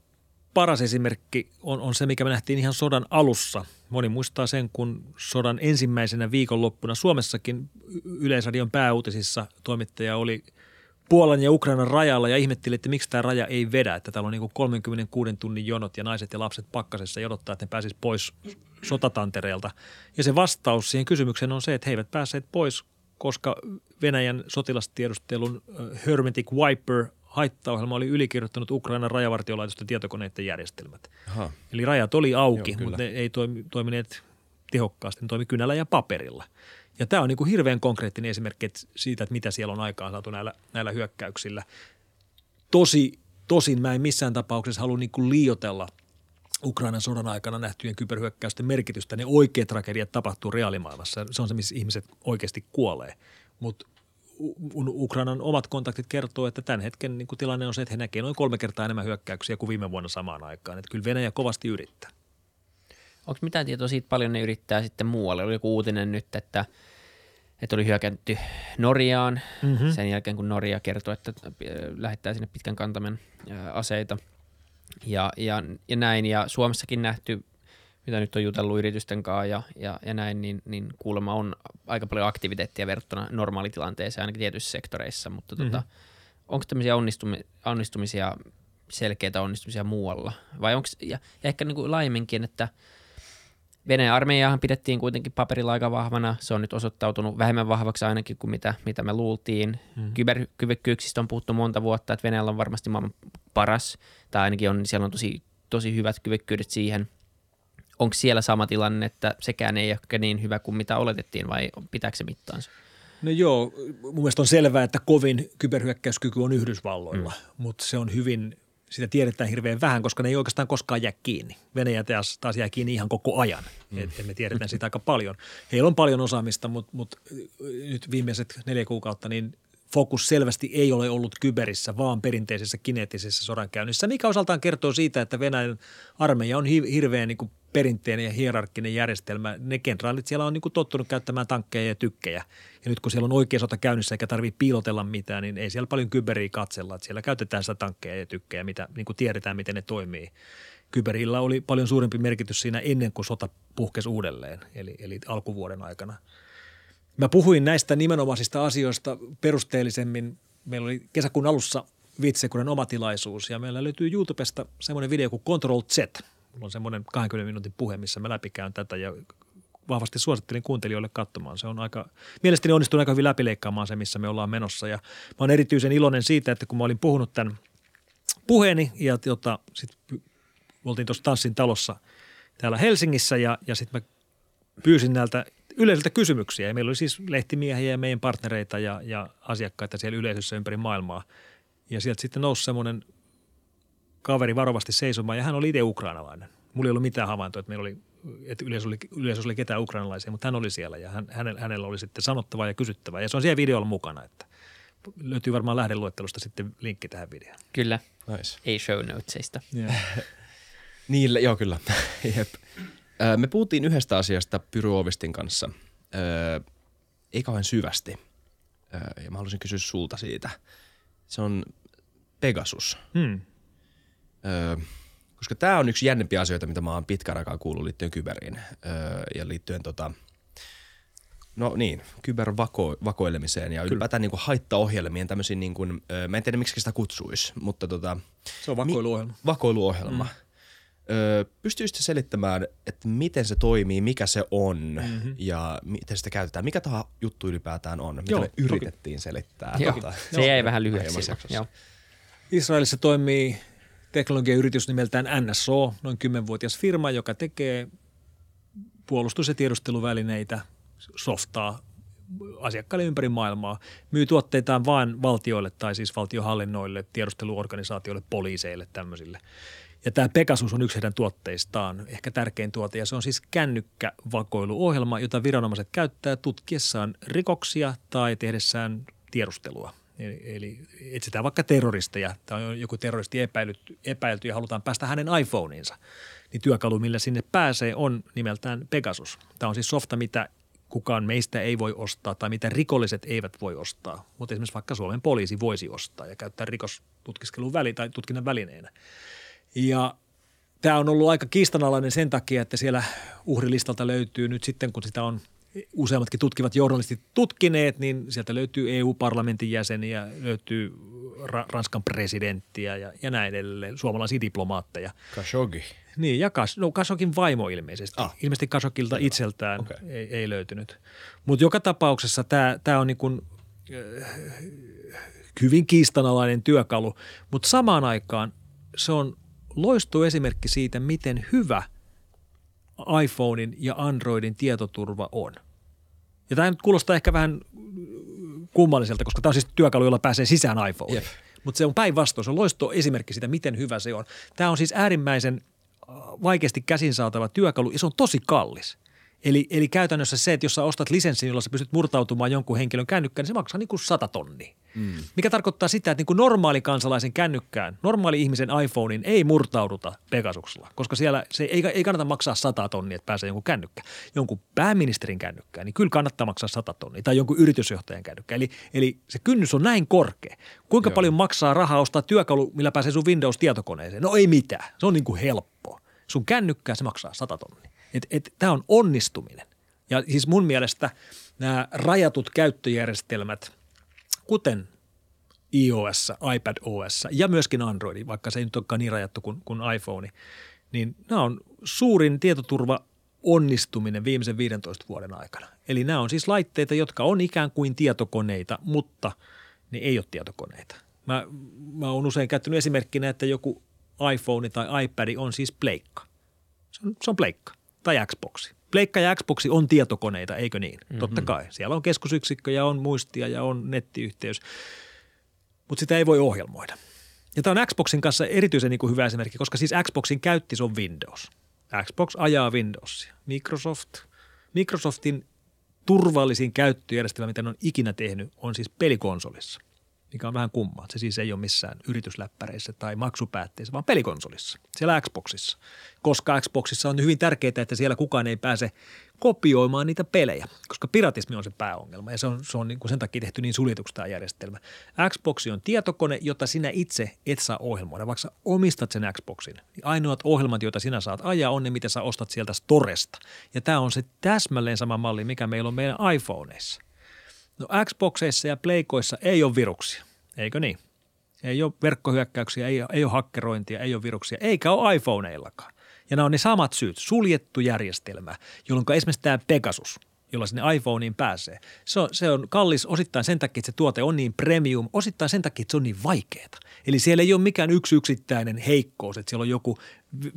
paras esimerkki on, on se, mikä me nähtiin ihan sodan alussa. Moni muistaa sen, kun sodan ensimmäisenä viikonloppuna Suomessakin Yleisradion pääuutisissa toimittaja oli – Puolan ja Ukrainan rajalla ja ihmetteli, että miksi tämä raja ei vedä, että täällä on niin 36 tunnin jonot ja naiset ja lapset pakkasessa jodottaa, että ne pääsisivät pois sotatantereelta. Ja se vastaus siihen kysymykseen on se, että he eivät päässeet pois, koska Venäjän sotilastiedustelun Hermetic Wiper haittaohjelma oli ylikirjoittanut Ukrainan rajavartiolaitosten tietokoneiden järjestelmät. Aha. Eli rajat oli auki, Joo, mutta ne ei toimineet tehokkaasti, ne toimi kynällä ja paperilla. Ja tämä on niin kuin hirveän konkreettinen esimerkki siitä, että mitä siellä on aikaan saatu näillä, näillä hyökkäyksillä. Tosi, tosin mä en missään tapauksessa halua niin kuin liotella Ukrainan sodan aikana nähtyjen kyberhyökkäysten merkitystä. Ne oikeat tragediat tapahtuu reaalimaailmassa. Se on se, missä ihmiset oikeasti kuolee. Mutta Ukrainan omat kontaktit kertoo, että tämän hetken niin kuin tilanne on se, että he näkevät noin kolme kertaa enemmän hyökkäyksiä kuin viime vuonna samaan aikaan. Että kyllä Venäjä kovasti yrittää. Onko mitään tietoa siitä, paljon ne yrittää sitten muualle? Oli joku uutinen nyt, että, että oli hyökätty Norjaan mm-hmm. sen jälkeen, kun Norja kertoi, että äh, lähettää sinne pitkän kantamen äh, aseita ja, ja, ja näin. Ja Suomessakin nähty, mitä nyt on jutellut yritysten kanssa ja, ja, ja näin, niin, niin kuulemma on aika paljon aktiviteettia verrattuna normaalitilanteeseen ainakin tietyissä sektoreissa, mutta mm-hmm. tota, onko tämmöisiä onnistumi, onnistumisia, selkeitä onnistumisia muualla? Vai onko, ja, ja ehkä niin kuin laajemminkin, että – Venäjän armeijahan pidettiin kuitenkin paperilla aika vahvana. Se on nyt osoittautunut vähemmän vahvaksi ainakin kuin mitä, mitä me luultiin. Mm. Kyberkyvykkyyksistä on puhuttu monta vuotta, että Venäjällä on varmasti maailman paras, tai ainakin on, siellä on tosi, tosi hyvät kyvykkyydet siihen. Onko siellä sama tilanne, että sekään ei ole niin hyvä kuin mitä oletettiin, vai pitääkö se mittaansa? No joo, mun mielestä on selvää, että kovin kyberhyökkäyskyky on Yhdysvalloilla, mm. mutta se on hyvin sitä tiedetään hirveän vähän, koska ne ei oikeastaan koskaan jää kiinni. Venäjä taas, taas jää kiinni ihan koko ajan. Mm. Et, et me tiedetään sitä aika paljon. Heillä on paljon osaamista, mutta, mutta nyt viimeiset neljä kuukautta niin fokus selvästi ei ole ollut kyberissä, vaan perinteisessä kineettisessä sodankäynnissä, mikä osaltaan kertoo siitä, että Venäjän armeija on hirveän niin perinteinen ja hierarkkinen järjestelmä. Ne kenraalit siellä on niin kuin tottunut käyttämään tankkeja ja tykkejä. Ja nyt kun siellä on oikea sota käynnissä eikä tarvitse piilotella mitään, niin ei siellä paljon kyberiä katsella. Että siellä käytetään sitä tankkeja ja tykkejä, mitä niin kuin tiedetään, miten ne toimii. Kyberillä oli paljon suurempi merkitys siinä ennen kuin sota puhkesi uudelleen, eli, eli alkuvuoden aikana. Mä puhuin näistä nimenomaisista asioista perusteellisemmin. Meillä oli kesäkuun alussa Vitsekuren oma tilaisuus ja meillä löytyy YouTubesta semmoinen video kuin Control Z – Mulla on semmoinen 20 minuutin puhe, missä mä läpikäyn tätä ja vahvasti suosittelin kuuntelijoille katsomaan. Se on aika, mielestäni onnistunut aika hyvin läpileikkaamaan se, missä me ollaan menossa. Ja mä oon erityisen iloinen siitä, että kun mä olin puhunut tämän puheeni ja tota, sitten oltiin tuossa Tanssin talossa täällä Helsingissä ja, ja sitten mä pyysin näiltä yleisöltä kysymyksiä. Ja meillä oli siis lehtimiehiä ja meidän partnereita ja, ja asiakkaita siellä yleisössä ympäri maailmaa. Ja sieltä sitten nousi semmoinen kaveri varovasti seisomaan ja hän oli itse ukrainalainen. Mulla ei ollut mitään havaintoa, että meillä oli että yleisö oli, yleisö oli ketään ukrainalaisia, mutta hän oli siellä ja hän, hänellä, hänellä oli sitten sanottavaa ja kysyttävää. Ja se on siellä videolla mukana, että löytyy varmaan lähdeluettelosta sitten linkki tähän videoon. Kyllä, Nice. ei show notesista. Yeah. Niille, joo kyllä. Jep. Me puhuttiin yhdestä asiasta Pyry Ovistin kanssa, ei kauhean syvästi. Ja mä haluaisin kysyä sulta siitä. Se on Pegasus. Hmm. Koska tämä on yksi jännempiä asioita, mitä mä oon pitkän aikaa kuullut liittyen kyberiin. Ja liittyen tota, no niin, kybervakoilemiseen ja ylipäätään niin kuin haittaohjelmien tämmöisiin, niin kuin, mä en tiedä miksi sitä kutsuisi, mutta tota, Se on vakoiluohjelma. vakoiluohjelma. Mm. Öö, pystyisitkö selittämään, että miten se toimii, mikä se on mm-hmm. ja miten sitä käytetään? Mikä tämä juttu ylipäätään on? Mitä Joo, me yritettiin selittää? Joo, Tota, se jäi vähän lyhyeksi. Joo. Israelissa toimii teknologiayritys nimeltään NSO, noin kymmenvuotias firma, joka tekee puolustus- ja tiedusteluvälineitä, softaa asiakkaille ympäri maailmaa. Myy tuotteitaan vain valtioille tai siis valtiohallinnoille, tiedusteluorganisaatioille, poliiseille, tämmöisille. Ja tämä Pegasus on yksi heidän tuotteistaan, ehkä tärkein tuote, ja se on siis kännykkävakoiluohjelma, jota viranomaiset käyttää tutkiessaan rikoksia tai tehdessään tiedustelua. Eli, eli etsitään vaikka terroristeja, tai on joku terroristi epäilty, epäilty ja halutaan päästä hänen iPhoneinsa, niin työkalu, millä sinne pääsee, on nimeltään Pegasus. Tämä on siis softa, mitä kukaan meistä ei voi ostaa tai mitä rikolliset eivät voi ostaa, mutta esimerkiksi vaikka Suomen poliisi voisi ostaa ja käyttää rikostutkiskelun väli tai tutkinnan välineenä. Ja tämä on ollut aika kiistanalainen sen takia, että siellä uhrilistalta löytyy nyt sitten, kun sitä on useammatkin tutkivat journalistit tutkineet, niin sieltä löytyy EU-parlamentin jäseniä, löytyy Ra- Ranskan presidenttiä ja, ja näin edelleen, suomalaisia diplomaatteja. Khashoggi. Niin, ja Kas, no Kasokin vaimo ilmeisesti. Ah. Ilmeisesti Kasokilta itseltään okay. ei, ei löytynyt. Mutta joka tapauksessa tämä, tämä on niin kuin, äh, hyvin kiistanalainen työkalu, mutta samaan aikaan se on loistoesimerkki siitä, miten hyvä iPhonein ja Androidin tietoturva on. Ja tämä nyt kuulostaa ehkä vähän kummalliselta, koska tämä on siis työkalu, jolla pääsee sisään iPhoneen. Jep. Mutta se on päinvastoin, se on loisto esimerkki siitä, miten hyvä se on. Tämä on siis äärimmäisen äh, vaikeasti käsin saatava työkalu ja se on tosi kallis. Eli, eli käytännössä se, että jos sä ostat lisenssin, jolla sä pystyt murtautumaan jonkun henkilön kännykkään, niin se maksaa niin kuin 100 tonnia. Mm. Mikä tarkoittaa sitä, että niin kuin normaali kansalaisen kännykkään, normaali ihmisen iPhonein ei murtauduta Pegasuksella, koska siellä se ei, ei kannata maksaa 100 tonnia, että pääsee jonkun kännykkä. Jonkun pääministerin kännykkään, niin kyllä kannattaa maksaa 100 tonnia, tai jonkun yritysjohtajan kännykkään. Eli, eli se kynnys on näin korkea. Kuinka Joo. paljon maksaa rahaa ostaa työkalu, millä pääsee sun Windows-tietokoneeseen? No ei mitään, se on niin kuin helppoa. Sun kännykkää se maksaa 100 tonnia. Et, et, Tämä on onnistuminen. Ja siis mun mielestä nämä rajatut käyttöjärjestelmät, kuten iOS, iPadOS ja myöskin Android, vaikka se ei nyt olekaan niin rajattu kuin, kuin iPhone, niin nämä on suurin tietoturva onnistuminen viimeisen 15 vuoden aikana. Eli nämä on siis laitteita, jotka on ikään kuin tietokoneita, mutta ne ei ole tietokoneita. Mä, mä oon usein käyttänyt esimerkkinä, että joku iPhone tai iPad on siis pleikka. Se on, se on pleikka tai Xboxi. Pleikka ja Xboxi on tietokoneita, eikö niin? Mm-hmm. Totta kai. Siellä on keskusyksikkö ja on muistia ja on nettiyhteys, mutta sitä ei voi ohjelmoida. Ja tämä on Xboxin kanssa erityisen niin kuin hyvä esimerkki, koska siis Xboxin käyttis on Windows. Xbox ajaa Windowsia. Microsoft, Microsoftin turvallisin käyttöjärjestelmä, mitä ne on ikinä tehnyt, on siis pelikonsolissa, mikä on vähän kummaa. Se siis ei ole missään yritysläppäreissä tai maksupäätteissä, vaan pelikonsolissa, siellä Xboxissa. Koska Xboxissa on hyvin tärkeää, että siellä kukaan ei pääse kopioimaan niitä pelejä, koska piratismi on se pääongelma ja se on, se on niin kuin sen takia tehty niin suljetuksi tämä järjestelmä. Xbox on tietokone, jota sinä itse et saa ohjelmoida, vaikka omistat sen Xboxin. Niin ainoat ohjelmat, joita sinä saat ajaa, on ne, mitä sä ostat sieltä Storesta. Ja tämä on se täsmälleen sama malli, mikä meillä on meidän iPhoneissa. No Xboxeissa ja Playkoissa ei ole viruksia, eikö niin? Ei ole verkkohyökkäyksiä, ei ole, ei ole hakkerointia, ei ole viruksia, eikä ole iPhoneillakaan. Ja nämä on ne samat syyt, suljettu järjestelmä, jolloin esimerkiksi tämä Pegasus, jolla sinne iPhoneen pääsee, se on, se on kallis osittain sen takia, että se tuote on niin premium, osittain sen takia, että se on niin vaikeaa. Eli siellä ei ole mikään yksi yksittäinen heikkous, että siellä on joku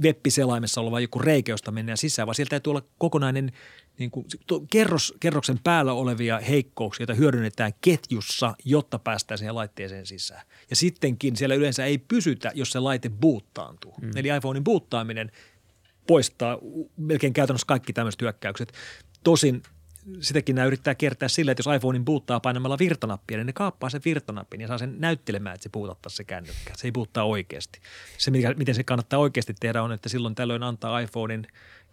web-selaimessa oleva joku reikä, josta mennään sisään, vaan sieltä täytyy olla kokonainen niin kuin, kerros, kerroksen päällä olevia heikkouksia, joita hyödynnetään ketjussa, jotta päästään siihen laitteeseen sisään. Ja sittenkin siellä yleensä ei pysytä, jos se laite buuttaantuu. Mm. Eli iPhonein buuttaaminen poistaa melkein käytännössä kaikki tämmöiset hyökkäykset. Tosin sitäkin nämä yrittää kiertää sillä, että jos iPhonein buuttaa painamalla virtanappia, niin ne kaappaa sen virtanappin ja saa sen näyttelemään, että se buutattaisi se kännykkä. Se ei buuttaa oikeasti. Se, mikä, miten se kannattaa oikeasti tehdä, on, että silloin tällöin antaa iPhonein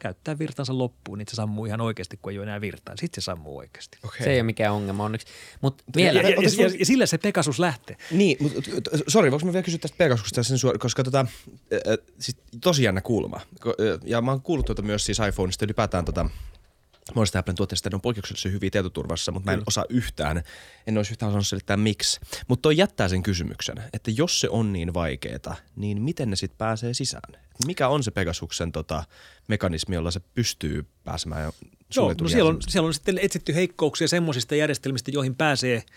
käyttää virtansa loppuun, niin se sammuu ihan oikeasti, kun ei ole enää virtaa. Sitten se sammuu oikeasti. Okay. Se ei ole mikään ongelma onneksi. Mut vielä, ja, ja, ja, ja, sillä se Pegasus lähtee. Niin, mutta sori, voinko mä vielä kysyä tästä sen suor- koska tota, äh, siis tosi jännä kulma. Ja mä oon kuullut tuota myös siis iPhoneista ylipäätään tota, monesta Applen tuotteista on poikkeuksellisen hyviä tietoturvassa, mutta mä en osaa yhtään, en olisi yhtään osannut selittää miksi. Mutta toi jättää sen kysymyksen, että jos se on niin vaikeeta, niin miten ne sitten pääsee sisään? Mikä on se Pegasuksen tota, mekanismi, jolla se pystyy pääsemään Joo, no siellä on, siellä on sitten etsitty heikkouksia semmoisista järjestelmistä, joihin pääsee –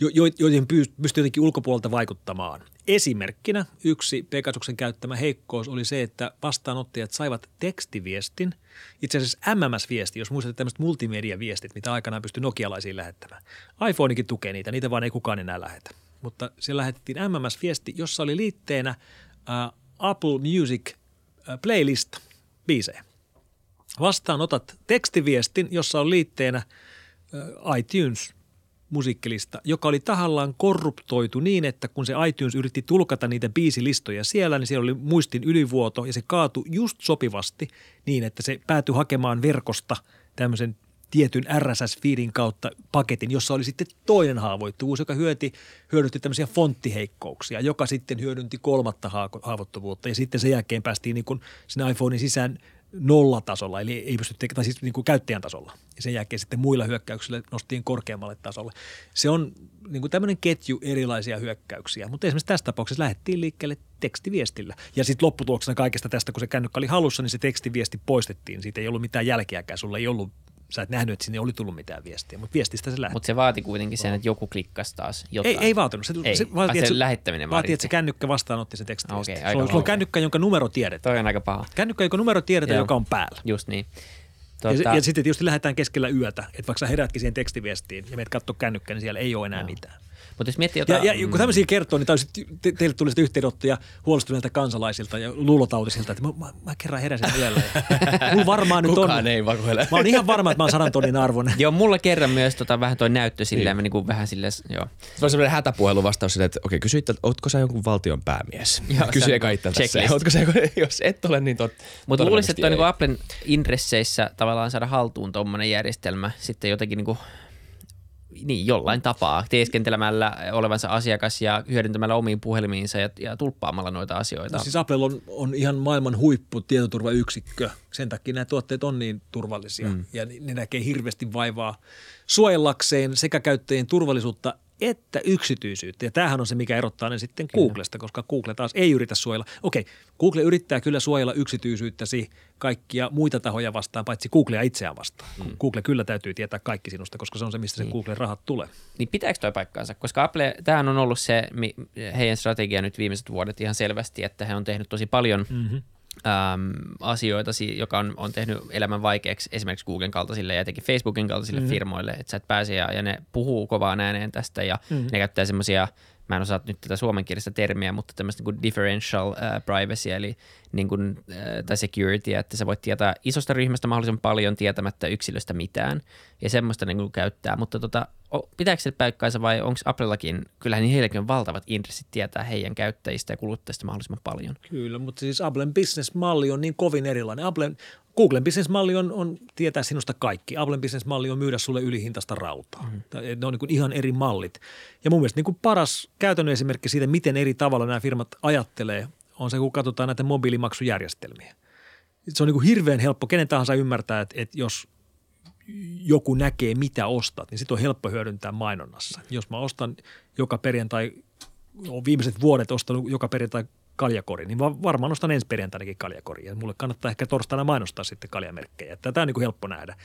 jo, jo, joihin pystyy jotenkin ulkopuolelta vaikuttamaan. Esimerkkinä yksi Pegasuksen käyttämä heikkous oli se, että vastaanottajat saivat tekstiviestin, itse asiassa MMS-viesti, jos muistatte tämmöiset multimediaviestit, mitä aikanaan pystyi nokialaisiin lähettämään. iPhonekin tukee niitä, niitä vaan ei kukaan enää lähetä. Mutta siellä lähetettiin MMS-viesti, jossa oli liitteenä uh, Apple Music uh, playlist biisejä. Vastaanotat tekstiviestin, jossa on liitteenä uh, iTunes – musiikkilista, joka oli tahallaan korruptoitu niin, että kun se iTunes yritti tulkata niitä biisilistoja siellä, niin siellä oli muistin ylivuoto ja se kaatui just sopivasti niin, että se päätyi hakemaan verkosta tämmöisen tietyn RSS-feedin kautta paketin, jossa oli sitten toinen haavoittuvuus, joka hyöti, hyödytti tämmöisiä fonttiheikkouksia, joka sitten hyödynti kolmatta haavoittuvuutta. Ja sitten sen jälkeen päästiin niin kuin sinne iPhonein sisään nollatasolla, eli ei pysty tekemään, tai siis niin kuin käyttäjän tasolla. Ja sen jälkeen sitten muilla hyökkäyksillä nosttiin korkeammalle tasolle. Se on niin kuin tämmöinen ketju erilaisia hyökkäyksiä, mutta esimerkiksi tässä tapauksessa lähdettiin liikkeelle tekstiviestillä. Ja sitten lopputuloksena kaikesta tästä, kun se kännykkä oli halussa, niin se tekstiviesti poistettiin. Siitä ei ollut mitään jälkeäkään, sulla ei ollut sä et nähnyt, että sinne oli tullut mitään viestiä, mutta viestistä se lähti. Mutta se vaati kuitenkin sen, että joku klikkasi taas jotain. Ei, ei vaatinut. Se, ei. se vaati, että se lähettäminen vaati, että se kännykkä vastaanotti se teksti. Okay, sulla, sulla on kännykkä, jonka numero tiedetään. Toi on aika paha. Kännykkä, jonka numero tiedetään, joka on päällä. Just niin. Tuota... Ja, ja sitten tietysti lähdetään keskellä yötä, että vaikka sä herätkin siihen tekstiviestiin ja meet katsoa kännykkää, niin siellä ei ole enää no. mitään. Mutta jos miettii jotain... Ja, ja kun tämmöisiä kertoo, niin te, te, teille tuli yhteydenottoja huolestuneilta kansalaisilta ja luulotautisilta, että mä, mä, mä kerran heräsin yöllä. Mulla varmaan nyt on... ei vakuile. Mä oon ihan varma, että mä oon sadan tonnin arvon. joo, mulla kerran myös tota, vähän toi näyttö silleen, niin. niin kuin vähän silleen, joo. Se on semmoinen hätäpuhelu vastaus silleen, että okei, kysyit, että ootko sä jonkun valtion päämies? Kysy eka itseltä se. Ootko sä, jos et ole, niin tot, Mutta luulisin, että niin Applen intresseissä tavallaan saada haltuun tuommoinen järjestelmä sitten jotenkin niin kuin niin, jollain tapaa teeskentelemällä olevansa asiakas ja hyödyntämällä omiin puhelimiinsa ja, ja tulppaamalla noita asioita. No siis Apple on, on ihan maailman huippu tietoturvayksikkö. Sen takia nämä tuotteet on niin turvallisia mm. ja ne näkee hirveästi vaivaa suojellakseen sekä käyttäjien turvallisuutta että yksityisyyttä. Ja tämähän on se, mikä erottaa ne sitten kyllä. Googlesta, koska Google taas ei yritä suojella. Okei, Google yrittää kyllä suojella yksityisyyttäsi kaikkia muita tahoja vastaan, paitsi Googlea itseään vastaan. Mm. Google kyllä täytyy tietää kaikki sinusta, koska se on se, mistä niin. se Googlen rahat tulee. Niin pitääkö toi paikkaansa? Koska Apple, tämähän on ollut se heidän strategia nyt viimeiset vuodet ihan selvästi, että he on tehnyt tosi paljon mm-hmm äm, asioita, joka on, on tehnyt elämän vaikeaksi esimerkiksi Googlen kaltaisille ja etenkin Facebookin kaltaisille mm. firmoille, että sä et pääse ja, ja ne puhuu kovaan ääneen tästä ja mm. ne käyttää semmoisia – mä en osaa nyt tätä suomenkielistä termiä, mutta tämmöistä niin kuin differential uh, privacy, eli niin kuin, uh, tai security, että sä voit tietää isosta ryhmästä mahdollisimman paljon tietämättä yksilöstä mitään, ja semmoista niin kuin käyttää, mutta tota, pitääkö se paikkaansa vai onko Applellakin, kyllähän niin heilläkin on valtavat intressit tietää heidän käyttäjistä ja kuluttajista mahdollisimman paljon. Kyllä, mutta siis Applen business-malli on niin kovin erilainen. Applen, Googlen business-malli on, on tietää sinusta kaikki. Applen business-malli on myydä sulle ylihintaista rautaa. Mm. Ne on niin kuin ihan eri mallit. Ja mun mielestä niin kuin paras käytännön esimerkki siitä, miten eri tavalla nämä firmat ajattelee, on se, kun katsotaan näitä mobiilimaksujärjestelmiä. Se on niin kuin hirveän helppo, kenen tahansa ymmärtää, että, että jos joku näkee, mitä ostat, niin sitten on helppo hyödyntää mainonnassa. Jos mä ostan joka perjantai, olen viimeiset vuodet ostanut joka perjantai kaljakori, niin varmaan ostan ensi perjantainakin kaljakori. Ja mulle kannattaa ehkä torstaina mainostaa sitten kaljamerkkejä. Tätä on niin kuin helppo nähdä.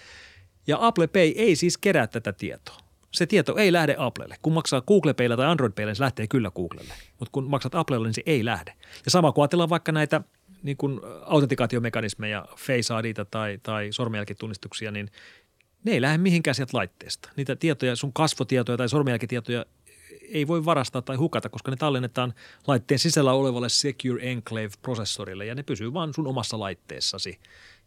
Ja Apple Pay ei siis kerää tätä tietoa. Se tieto ei lähde Applelle. Kun maksaa Google Paylla tai Android Paylla, niin se lähtee kyllä Googlelle. Mutta kun maksat Applelle, niin se ei lähde. Ja sama kun ajatellaan vaikka näitä niin kuin autentikaatiomekanismeja, Face IDtä tai, tai sormenjälkitunnistuksia, niin ne ei lähde mihinkään sieltä laitteesta. Niitä tietoja, sun kasvotietoja tai sormenjälkitietoja ei voi varastaa tai hukata, koska ne tallennetaan laitteen sisällä olevalle Secure Enclave-prosessorille ja ne pysyy vaan sun omassa laitteessasi.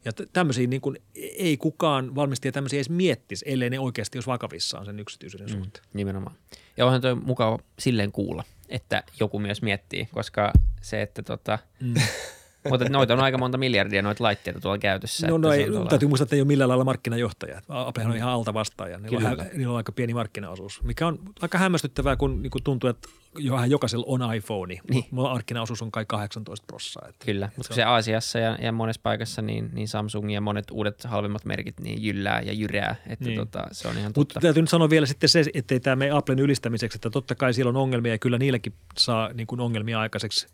Ja tämmöisiä niin kuin, ei kukaan valmistaja tämmöisiä edes miettisi, ellei ne oikeasti olisi vakavissaan sen yksityisyyden mm, suhteen. Nimenomaan. Ja onhan toi mukava silleen kuulla, että joku myös miettii, koska se, että tota, mm. Mutta noita on aika monta miljardia noita laitteita tuolla käytössä. No, no ei, tuolla... täytyy muistaa, että ei ole millään lailla markkinajohtaja. Apple on ihan alta vastaaja. Niillä on, niillä on aika pieni markkinaosuus, mikä on aika hämmästyttävää, kun niin kuin tuntuu, että vähän jokaisella on iPhone. Niin. Markkinaosuus on kai 18 prosenttia. Kyllä, mutta se Aasiassa ja, ja monessa paikassa niin, niin Samsung ja monet uudet halvemmat merkit niin jyllää ja jyrää, että niin. tota, se on ihan. Mutta täytyy nyt sanoa vielä sitten se, ettei tämä mene Applen ylistämiseksi, että totta kai siellä on ongelmia ja kyllä niilläkin saa niin kuin ongelmia aikaiseksi,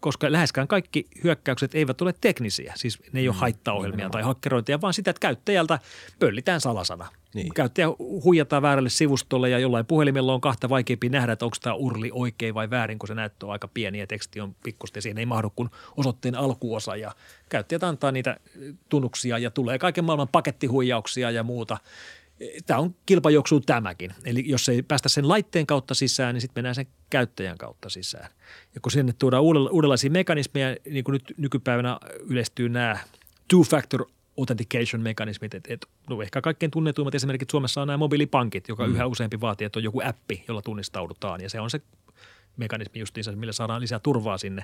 koska läheskään kaikki hyökkäykset eivät ole teknisiä, siis ne ei ole mm, haittaohjelmia tai hakkerointia, vaan sitä, että käyttäjältä pöllitään salasana. Niin. Käyttäjä huijataan väärälle sivustolle ja jollain puhelimella on kahta vaikeampi nähdä, että onko tämä urli oikein vai väärin, kun se näyttö on aika pieni ja teksti on pikkusti ja siihen ei mahdu kuin osoitteen alkuosa ja käyttäjät antaa niitä tunnuksia ja tulee kaiken maailman pakettihuijauksia ja muuta. Tämä on kilpajuoksu tämäkin. Eli jos ei päästä sen laitteen kautta sisään, niin sitten mennään sen käyttäjän kautta sisään. Ja kun sinne tuodaan uudenlaisia mekanismeja, niin kuin nyt nykypäivänä yleistyy nämä two-factor authentication-mekanismit. Et, et, no ehkä kaikkein tunnetuimmat esimerkiksi Suomessa on nämä mobiilipankit, joka mm. yhä useampi vaatii, että on joku appi, jolla tunnistaudutaan. Ja se on se mekanismi justiinsa, millä saadaan lisää turvaa sinne.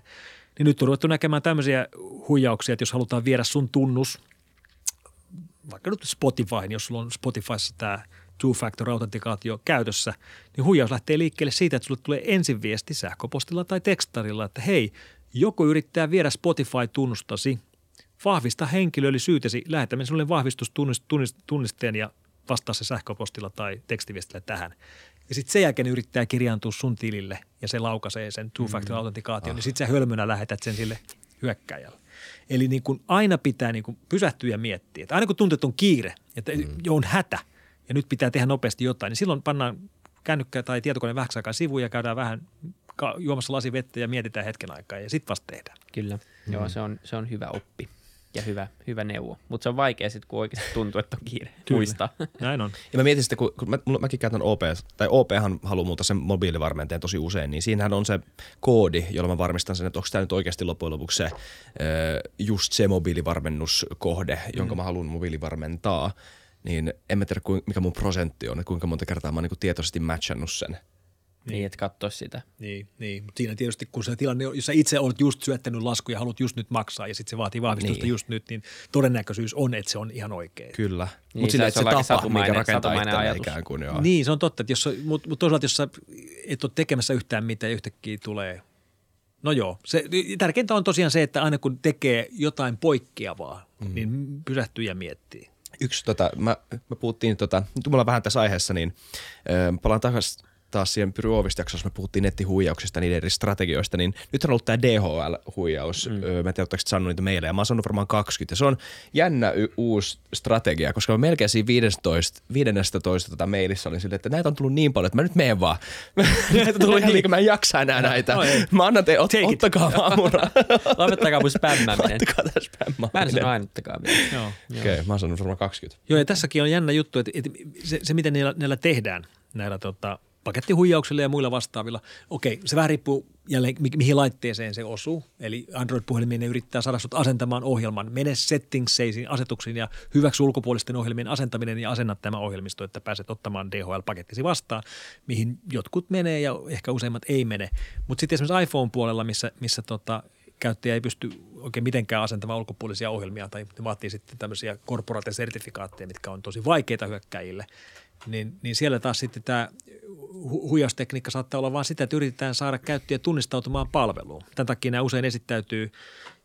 Niin nyt on ruvettu näkemään tämmöisiä huijauksia, että jos halutaan viedä sun tunnus, vaikka nyt Spotify, jos sulla on Spotifyssa tämä two-factor autentikaatio käytössä, niin huijaus lähtee liikkeelle siitä, että sulle tulee ensin viesti sähköpostilla tai tekstarilla, että hei, joku yrittää viedä Spotify-tunnustasi – vahvista syytesi, lähetämme sinulle vahvistustunnisteen ja vastaa se sähköpostilla tai tekstiviestillä tähän. Ja sitten sen jälkeen yrittää kirjaantua sun tilille ja se laukaisee sen two-factor autentikaation, mm. niin sitten sä hölmönä lähetät sen sille hyökkäjälle. Eli niin kuin aina pitää niin kuin pysähtyä ja miettiä, että aina kun tuntuu, että on kiire, että mm. jo on hätä ja nyt pitää tehdä nopeasti jotain, niin silloin pannaan kännykkä tai tietokone vähäksi aikaa sivuun ja käydään vähän juomassa lasi vettä ja mietitään hetken aikaa ja sitten vasta tehdään. Kyllä, mm. joo se on, se on hyvä oppi ja hyvä, hyvä neuvo. Mutta se on vaikea sitten, kun oikeasti tuntuu, että on kiire Kyllä. muistaa. Näin on. Ja mä mietin sitten, kun, kun mä, mäkin käytän OP, tai OPhan haluaa muuta sen mobiilivarmenteen tosi usein, niin siinähän on se koodi, jolla mä varmistan sen, että onko tämä nyt oikeasti loppujen lopuksi se, just se mobiilivarmennuskohde, jonka mm. mä haluan mobiilivarmentaa. Niin en mä tiedä, mikä mun prosentti on, että kuinka monta kertaa mä oon niin tietoisesti matchannut sen – niin, niin että katsoa sitä. Niin, niin. mutta siinä tietysti kun se tilanne on, jos sä itse olet just syöttänyt lasku ja haluat just nyt maksaa ja sitten se vaatii vahvistusta niin. just nyt, niin todennäköisyys on, että se on ihan oikein. Kyllä, niin, mutta sillä, että se, se tapa, mikä rakentaa itselleen ikään kuin. Joo. Niin, se on totta, että jos, mutta mut toisaalta jos sä et ole tekemässä yhtään mitään yhtäkkiä tulee No joo, se, tärkeintä on tosiaan se, että aina kun tekee jotain poikkeavaa, mm. niin pysähtyy ja miettii. Yksi, tota, mä, me puhuttiin, tota, nyt mulla vähän tässä aiheessa, niin äh, palaan takaisin taas siihen Pyry jaksossa me puhuttiin nettihuijauksista, niiden eri strategioista, niin nyt on ollut tämä DHL-huijaus. Mm. Mä en tiedä, sanonut niitä meille, ja mä oon sanonut varmaan 20. Ja se on jännä y- uusi strategia, koska mä melkein siinä 15, 15 tota mailissa olin silleen, että näitä on tullut niin paljon, että mä nyt menen vaan. näitä on tullut liikaa, mä en jaksa enää näitä. No, mä annan teille, ot, ottakaa vaan mun. Lopettakaa mun spämmäminen. Ottakaa tämä spämmäminen. Mä en sano ainuttakaan vielä. Joo, Okei, okay, mä oon sanonut varmaan 20. Joo, ja tässäkin on jännä juttu, että, että se, se miten niillä, niillä tehdään, näillä tota, pakettihuijauksilla ja muilla vastaavilla. Okei, se vähän riippuu jälleen, mi- mihin laitteeseen se osuu. Eli Android-puhelimien ne yrittää saada sut asentamaan ohjelman. Mene settingsseisiin, asetuksiin ja hyväksy ulkopuolisten ohjelmien asentaminen ja asennat tämä ohjelmisto, että pääset ottamaan DHL-pakettisi vastaan, mihin jotkut menee ja ehkä useimmat ei mene. Mutta sitten esimerkiksi iPhone-puolella, missä, missä tota, käyttäjä ei pysty oikein mitenkään asentamaan ulkopuolisia ohjelmia tai vaatii sitten tämmöisiä korporaatiosertifikaatteja, mitkä on tosi vaikeita hyökkäjille, niin, niin siellä taas sitten tämä hu- huijaustekniikka saattaa olla vain sitä, että yritetään saada käyttäjä tunnistautumaan palveluun. Tämän takia nämä usein esittäytyy,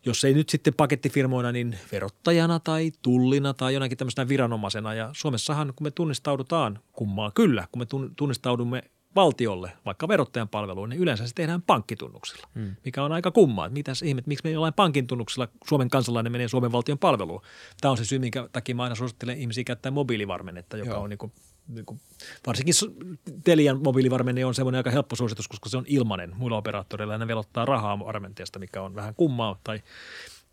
jos ei nyt sitten pakettifirmoina, niin verottajana tai tullina tai jonakin tämmöisenä viranomaisena. Ja Suomessahan, kun me tunnistaudutaan kummaa, kyllä, kun me tunnistaudumme valtiolle, vaikka verottajan palveluun, niin yleensä se tehdään pankkitunnuksilla, hmm. mikä on aika kummaa. Mitäs ihmet, miksi me jollain pankin tunnuksella Suomen kansalainen menee Suomen valtion palveluun? Tämä on se syy, minkä takia mä aina suosittelen ihmisiä käyttää mobiilivarmennetta, joka Joo. on niin niin kuin, varsinkin Telian mobiilivarmenne on semmoinen aika helppo suositus, koska se on ilmainen. Muilla operaattoreilla ne velottaa rahaa varmenteesta, mikä on vähän kummaa tai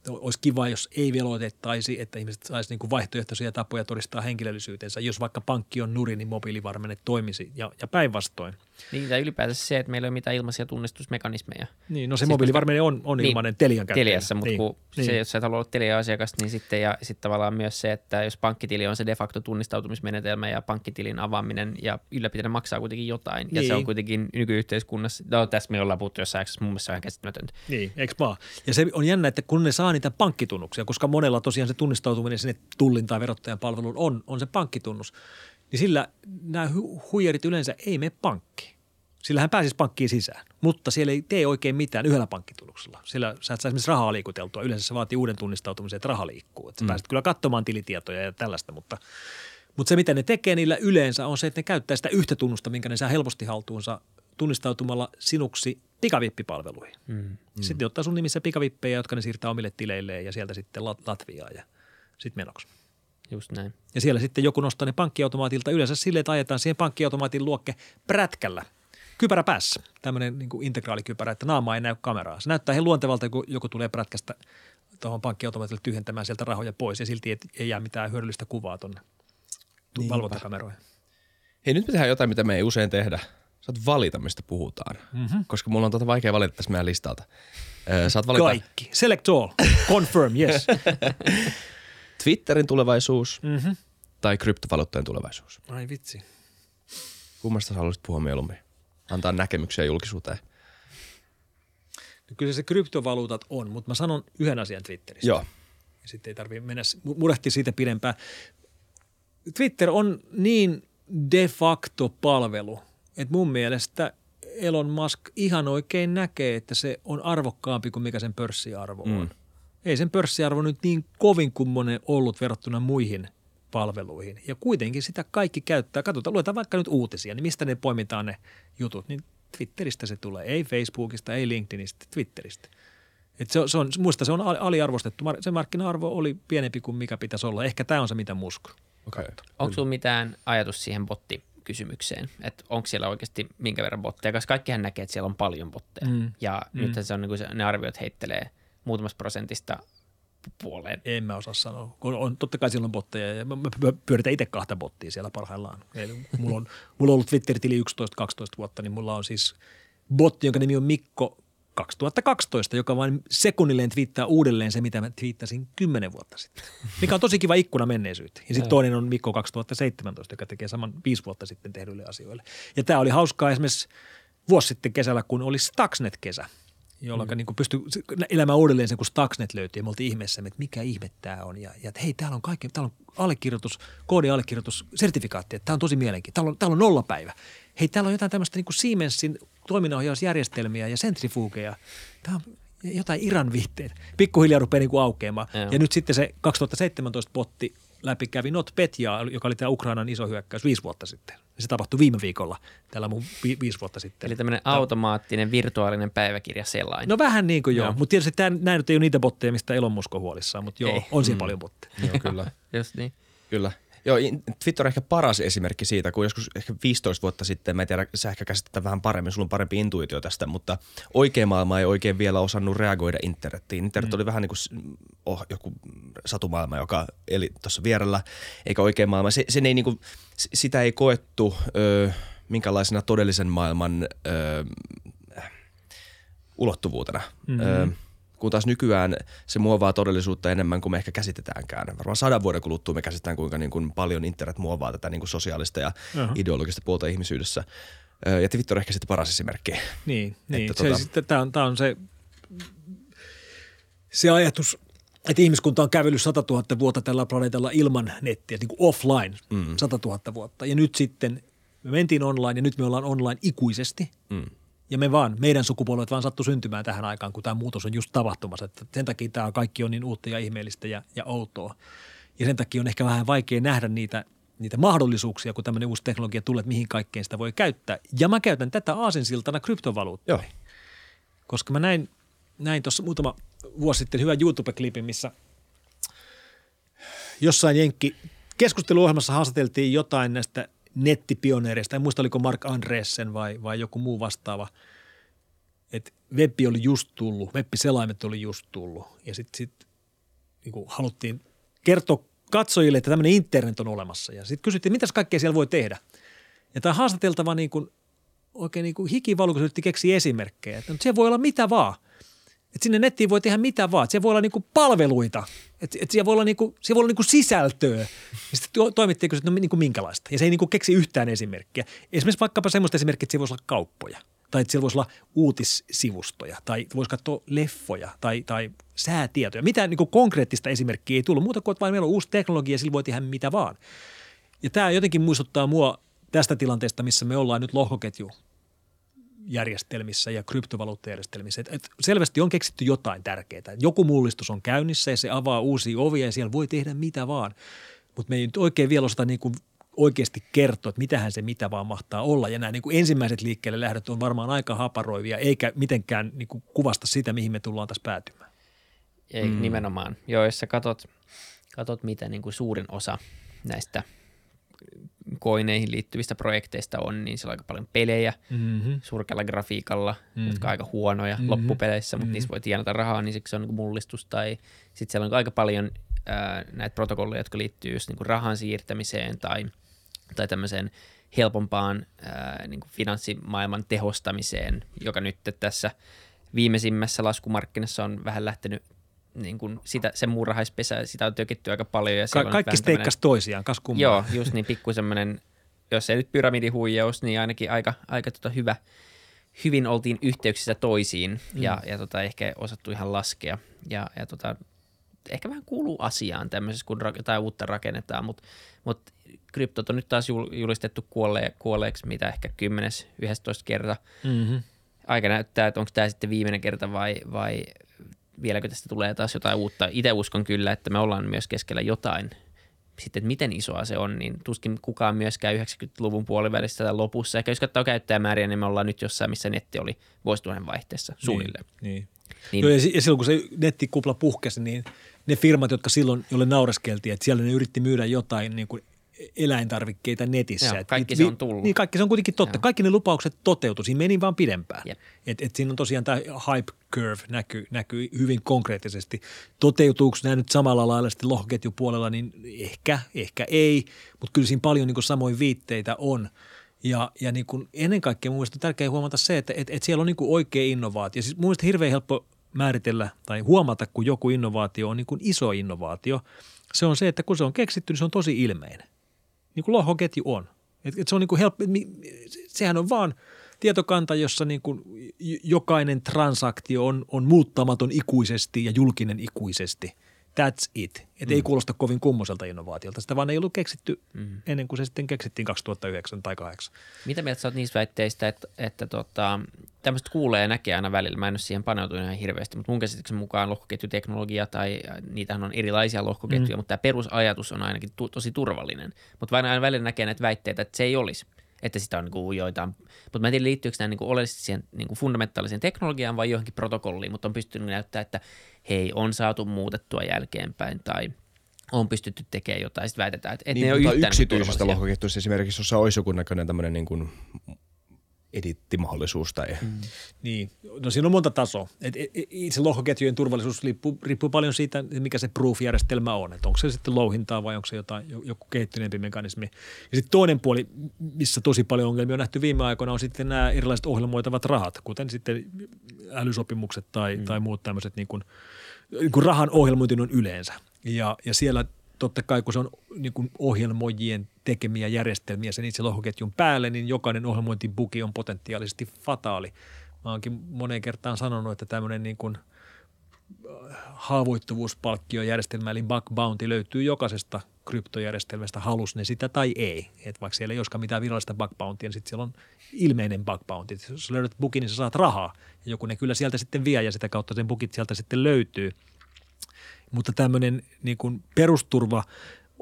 olisi kiva, jos ei veloitettaisi, että ihmiset saisi niin vaihtoehtoisia tapoja todistaa henkilöllisyytensä. Jos vaikka pankki on nuri, niin mobiilivarmenne toimisi ja, ja päinvastoin. Niin, tai ylipäätään se, että meillä ei ole mitään ilmaisia tunnistusmekanismeja. Niin, no se Siis mobiilivarmenne on, on Niin, ilmainen Telian käyttäjä. Teliassa, mutta niin, kun niin. se, jos sä et halua olla Telia-asiakas, niin sitten ja sitten tavallaan myös se, että jos pankkitili on se de facto tunnistautumismenetelmä ja pankkitilin avaaminen ja ylläpitäminen maksaa kuitenkin jotain. Ja se Niin. on kuitenkin nykyyhteiskunnassa, no tässä me ollaan puhuttu jossain mun mielestä se on ihan käsittämätöntä. Niin, eikö vaan? Ja se on jännä, että kun ne saa niitä pankkitunnuksia, koska monella tosiaan se tunnistautuminen sinne tullin tai verottajan palveluun on, on se pankkitunnus, niin sillä nämä hu- huijarit yleensä ei mene pankkiin. Sillä hän pääsisi pankkiin sisään, mutta siellä ei tee oikein mitään yhdellä pankkitunnuksella. Sillä sä et saa esimerkiksi rahaa liikuteltua. Yleensä se vaatii uuden tunnistautumisen, että raha liikkuu. Että sä mm. pääset kyllä katsomaan tilitietoja ja tällaista, mutta, mutta se mitä ne tekee niillä yleensä on se, että ne käyttää sitä yhtä tunnusta, minkä ne saa helposti haltuunsa tunnistautumalla sinuksi pikavippipalveluihin. Mm. Sitten ne ottaa sun nimissä pikavippejä, jotka ne siirtää omille tileilleen ja sieltä sitten Lat- Latviaan ja sitten menoksi. Just näin. Ja siellä sitten joku nostaa ne pankkiautomaatilta yleensä silleen, että ajetaan siihen pankkiautomaatin luokke prätkällä. Kypärä päässä, tämmöinen niin integraalikypärä, että naama ei näy kameraa. Se näyttää ihan luontevalta, kun joku tulee prätkästä tuohon pankkiautomaatille tyhjentämään sieltä rahoja pois ja silti ei, ei jää mitään hyödyllistä kuvaa tuonne valvontakameroihin. Hei, nyt me tehdään jotain, mitä me ei usein tehdä. Saat valita, mistä puhutaan. Mm-hmm. Koska mulla on tota vaikea valita tästä meidän listalta. Saat valita Kaikki. Select all. Confirm, yes. Twitterin tulevaisuus mm-hmm. tai kryptovaluuttojen tulevaisuus. Ai vitsi. Kummasta sä haluaisit puhua mieluummin? Antaa näkemyksiä julkisuuteen. No Kyllä se kryptovaluutat on, mutta mä sanon yhden asian Twitterissä. Joo. Ja sitten ei tarvitse mennä mu- murehtia siitä pidempään. Twitter on niin de facto palvelu, että mun mielestä Elon Musk ihan oikein näkee, että se on arvokkaampi kuin mikä sen pörssiarvo on. Mm. Ei sen pörssiarvo nyt niin kovin kummonen ollut verrattuna muihin palveluihin. Ja kuitenkin sitä kaikki käyttää. Katsotaan, luetaan vaikka nyt uutisia, niin mistä ne poimitaan ne jutut, niin Twitteristä se tulee. Ei Facebookista, ei LinkedInistä, Twitteristä. Et se, on- se on, muista se on ali- aliarvostettu. Se markkina-arvo oli pienempi kuin mikä pitäisi olla. Ehkä tämä on se, mitä musko. Okei. Onko sulla mitään ajatus siihen bottikysymykseen? Että onko siellä oikeasti minkä verran botteja? Koska kaikkihan näkee, että siellä on paljon botteja. Mm. Ja mm. nythän se on, niin kuin se, ne arviot heittelee muutamasta prosentista puoleen. En mä osaa sanoa. On, on, totta kai siellä on botteja ja mä, mä py- pyöritän itse kahta bottia siellä parhaillaan. Eli mulla, on, mulla on ollut Twitter-tili 11-12 vuotta, niin mulla on siis botti, jonka nimi on Mikko 2012, joka vain sekunnilleen twiittaa uudelleen se, mitä mä twiittasin 10 vuotta sitten. Mikä on tosi kiva ikkuna menneisyyteen. Ja sitten toinen on Mikko 2017, joka tekee saman viisi vuotta sitten tehdyille asioille. Ja tämä oli hauskaa esimerkiksi vuosi sitten kesällä, kun oli Stuxnet-kesä, jolloin mm. niin pystyi elämään uudelleen sen, kun Stuxnet löytyi. Ja me oltiin ihmeessä, että mikä ihme tämä on. Ja, ja että hei, täällä on kaikki, täällä on allekirjoitus, koodiallekirjoitus, sertifikaatti, että tämä on tosi mielenkiintoista. Täällä on, täällä on nollapäivä. Hei, täällä on jotain tämmöistä niin kuin Siemensin toiminnanohjausjärjestelmiä ja sentrifugeja. Tämä on jotain Iran viitteet. Pikkuhiljaa rupeaa niin kuin aukeamaan. Joo. Ja nyt sitten se 2017 potti läpi kävi NotPetya, joka oli tämä Ukrainan iso hyökkäys viisi vuotta sitten. Ja se tapahtui viime viikolla, tällä mun vi- viisi vuotta sitten. Eli tämmöinen automaattinen virtuaalinen päiväkirja sellainen. No vähän niin kuin joo, Joo. mutta tietysti tämä, nämä nyt ei ole niitä botteja, mistä Elon Musk on huolissaan, mutta joo, Ei. on siellä paljon botteja. Joo, kyllä. Just niin. Kyllä. Joo, Twitter on ehkä paras esimerkki siitä, kun joskus ehkä 15 vuotta sitten, mä en tiedä, sä ehkä käsittää vähän paremmin, sulla on parempi intuitio tästä, mutta oikea maailma ei oikein vielä osannut reagoida internetiin. Internet oli vähän niin kuin oh, joku satumaailma, joka eli tuossa vierellä, eikä oikea maailma. Se, sen ei niin kuin, sitä ei koettu ö, minkälaisena todellisen maailman ö, ulottuvuutena. Mm-hmm. Ö, kun taas nykyään se muovaa todellisuutta enemmän kuin me ehkä käsitetäänkään. Varmaan sadan vuoden kuluttua me käsitetään, kuinka niin kuin paljon internet muovaa tätä niin kuin sosiaalista ja Aha. ideologista puolta ihmisyydessä. Ja Twitter on ehkä sitten paras esimerkki. Niin, niin. Että Se, tota- sitten, tämä, on, tämä on se, se ajatus, että ihmiskunta on kävellyt 100 000 vuotta tällä planeetalla ilman nettiä, niin kuin offline mm. 100 000 vuotta. Ja nyt sitten me mentiin online ja nyt me ollaan online ikuisesti. Mm. Ja me vaan, meidän sukupolvet vaan sattu syntymään tähän aikaan, kun tämä muutos on just tapahtumassa. Että sen takia tämä kaikki on niin uutta ja ihmeellistä ja, ja outoa. Ja sen takia on ehkä vähän vaikea nähdä niitä, niitä mahdollisuuksia, kun tämmöinen uusi teknologia tulee, että mihin kaikkeen sitä voi käyttää. Ja mä käytän tätä aasinsiltana kryptovaluuttoihin. Joo. Koska mä näin, näin tuossa muutama vuosi sitten hyvän YouTube-klipin, missä jossain Jenkki keskusteluohjelmassa haastateltiin jotain näistä nettipioneereista. En muista, oliko Mark Andreessen vai, vai joku muu vastaava. Että webbi oli just tullut, web-selaimet oli just tullut. Ja sitten sit niin haluttiin kertoa katsojille, että tämmöinen internet on olemassa. Ja sitten kysyttiin, mitä kaikkea siellä voi tehdä. Ja tämä haastateltava niin kuin, oikein niin kuin yritti keksiä esimerkkejä. Että siellä voi olla mitä vaan. Että sinne nettiin voi tehdä mitä vaan. Siellä voi olla niinku palveluita. Että, että siellä voi olla, niinku, siellä voi olla niinku sisältöä. Ja sitten toimittaja kysyi, että no niinku minkälaista. Ja se ei niinku keksi yhtään esimerkkiä. Esimerkiksi vaikkapa semmoista esimerkkiä, että siellä voisi olla kauppoja. Tai että siellä voisi olla uutissivustoja. Tai voisi katsoa leffoja tai, tai säätietoja. Mitään niinku konkreettista esimerkkiä ei tullut. Muuta kuin, että vain meillä on uusi teknologia ja sillä voi tehdä mitä vaan. Ja tämä jotenkin muistuttaa mua tästä tilanteesta, missä me ollaan nyt lohkoketju järjestelmissä ja kryptovaluuttajärjestelmissä. Et, et selvästi on keksitty jotain tärkeää. Joku mullistus on käynnissä ja se avaa uusia ovia ja siellä voi tehdä mitä vaan. Mutta me ei nyt oikein vielä osata niin kuin oikeasti kertoa, että mitähän se mitä vaan mahtaa olla. Ja nämä niin kuin ensimmäiset liikkeelle lähdöt on varmaan aika haparoivia, eikä mitenkään niin kuin kuvasta sitä, mihin me tullaan tässä päätymään. Ei, mm. nimenomaan. Joo, jos sä katot, katot mitä niin kuin suurin osa näistä – koineihin liittyvistä projekteista on, niin siellä on aika paljon pelejä mm-hmm. surkealla grafiikalla, mm-hmm. jotka on aika huonoja mm-hmm. loppupeleissä, mutta mm-hmm. niissä voi tienata rahaa, niin siksi se on niin mullistus. Tai sitten siellä on aika paljon ää, näitä protokolleja, jotka liittyy just niin kuin rahan siirtämiseen tai, tai tämmöiseen helpompaan ää, niin kuin finanssimaailman tehostamiseen, joka nyt tässä viimeisimmässä laskumarkkinassa on vähän lähtenyt niin kuin sitä, sen muurahaispesä, sitä on tökitty aika paljon. Ja Ka- kaikki steikkas toisiaan, kas kummaa. Joo, just niin pikku semmoinen, jos ei nyt pyramidihuijaus, niin ainakin aika, aika tota hyvä, hyvin oltiin yhteyksissä toisiin mm. ja, ja tota, ehkä osattu ihan laskea. Ja, ja tota, ehkä vähän kuuluu asiaan tämmöisessä, kun jotain uutta rakennetaan, mutta mut kryptot on nyt taas julistettu kuolle, kuolleeksi mitä ehkä 10-11 kerta. Mm-hmm. Aika näyttää, että onko tämä sitten viimeinen kerta vai, vai vieläkö tästä tulee taas jotain uutta. Itse uskon kyllä, että me ollaan myös keskellä jotain. Sitten, että miten isoa se on, niin tuskin kukaan myöskään 90-luvun puolivälissä tai lopussa. Ehkä jos katsoo käyttäjämääriä, niin me ollaan nyt jossain, missä netti oli vuosituhannen vaihteessa niin, suunnilleen. Niin, niin. Niin. Joo, ja silloin kun se nettikupla puhkesi, niin ne firmat, jotka silloin, jolle naureskeltiin, että siellä ne yritti myydä jotain niin kuin eläintarvikkeita netissä. Joo, kaikki et, se on tullut. Niin, kaikki se on kuitenkin totta. Joo. Kaikki ne lupaukset toteutui, siinä meni vaan pidempään. Et, et siinä on tosiaan tämä hype curve näkyy, näkyy hyvin konkreettisesti. Toteutuuko nämä nyt samalla lailla sitten lohkoketjupuolella, niin ehkä, ehkä ei, mutta kyllä siinä paljon niin samoin viitteitä on. Ja, ja niin kuin ennen kaikkea mun mielestä on tärkeää huomata se, että et, et siellä on niin kuin oikea innovaatio. Siis mun mielestä hirveän helppo määritellä tai huomata, kun joku innovaatio on niin kuin iso innovaatio. Se on se, että kun se on keksitty, niin se on tosi ilmeinen niin kuin lohkoketju on. Et, et se on niin kuin helppo, sehän on vaan tietokanta, jossa niin kuin jokainen transaktio on, on muuttamaton ikuisesti ja julkinen ikuisesti – That's it. Että mm. ei kuulosta kovin kummoselta innovaatiolta. Sitä vaan ei ollut keksitty mm. ennen kuin se sitten keksittiin 2009 tai 2008. Mitä mieltä sä oot niistä väitteistä, että, että tota, tämmöistä kuulee ja näkee aina välillä. Mä en ole siihen paneutunut ihan hirveästi, mutta mun käsityksen mukaan lohkoketjuteknologia tai niitähän on erilaisia lohkoketjuja, mm. mutta tämä perusajatus on ainakin tu- tosi turvallinen. Mutta vain aina välillä näkee näitä väitteitä, että se ei olisi että sitä on niin kuin joitain, mutta mä en tiedä liittyykö nämä niin kuin oleellisesti siihen niin kuin fundamentaaliseen teknologiaan vai johonkin protokolliin, mutta on pystynyt näyttää, että hei, on saatu muutettua jälkeenpäin tai on pystytty tekemään jotain. Sitten väitetään, että, että niin, ne on yhtään yksityisestä niin lohkoketjusta esimerkiksi, jossa olisi joku näköinen tämmöinen niin kuin edittimahdollisuus. Tai... Mm. Niin, no siinä on monta tasoa. Et, et, et, itse lohkoketjujen turvallisuus riippuu, riippuu paljon siitä, mikä se proof-järjestelmä on. Että onko se sitten louhintaa vai onko se jotain, joku kehittyneempi mekanismi. Ja sitten toinen puoli, missä tosi paljon ongelmia on nähty viime aikoina, on sitten nämä erilaiset ohjelmoitavat rahat, kuten sitten älysopimukset tai, mm. tai muut tämmöiset niin kuin, niin kuin rahan ohjelmointi on yleensä. Ja, ja siellä totta kai kun se on niin kuin ohjelmoijien tekemiä järjestelmiä sen itse lohkoketjun päälle, niin jokainen ohjelmointibuki on potentiaalisesti fataali. Mä oonkin moneen kertaan sanonut, että tämmöinen niin kuin äh, haavoittuvuuspalkkiojärjestelmä eli bug bounty löytyy jokaisesta kryptojärjestelmästä, halus ne sitä tai ei. Et vaikka siellä ei olisikaan mitään virallista bug bountyä, niin sitten siellä on ilmeinen bug bounty. Jos löydät bukin, niin sä saat rahaa. Ja joku ne kyllä sieltä sitten vie ja sitä kautta sen bukit sieltä sitten löytyy – mutta tämmöinen niin kuin perusturva,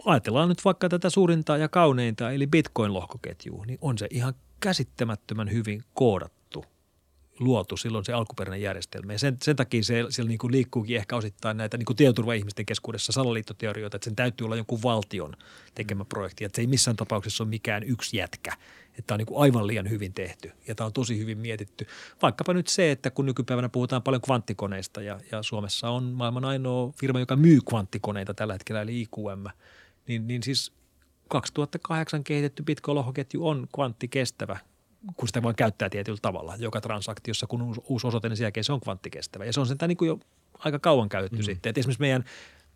ajatellaan nyt vaikka tätä suurinta ja kauneinta, eli Bitcoin-lohkoketjua, niin on se ihan käsittämättömän hyvin koodattu. Luotu silloin se alkuperäinen järjestelmä. Ja sen, sen takia se, siellä niin kuin liikkuukin ehkä osittain näitä niin tietoturva-ihmisten keskuudessa salaliittoteorioita, että sen täytyy olla jonkun valtion tekemä projekti. Että se ei missään tapauksessa ole mikään yksi jätkä. Että tämä on niin kuin aivan liian hyvin tehty ja tämä on tosi hyvin mietitty. Vaikkapa nyt se, että kun nykypäivänä puhutaan paljon kvanttikoneista ja, ja Suomessa on maailman ainoa firma, joka myy kvanttikoneita tällä hetkellä, eli IQM, niin, niin siis 2008 kehitetty Bitcoin-lohkoketju on kvanttikestävä kun sitä voi käyttää tietyllä tavalla joka transaktiossa, kun uusi, uusi osoite, niin sen jälkeen se on kvanttikestävä. Ja se on sen niin kuin jo aika kauan käytetty mm. sitten. Et esimerkiksi meidän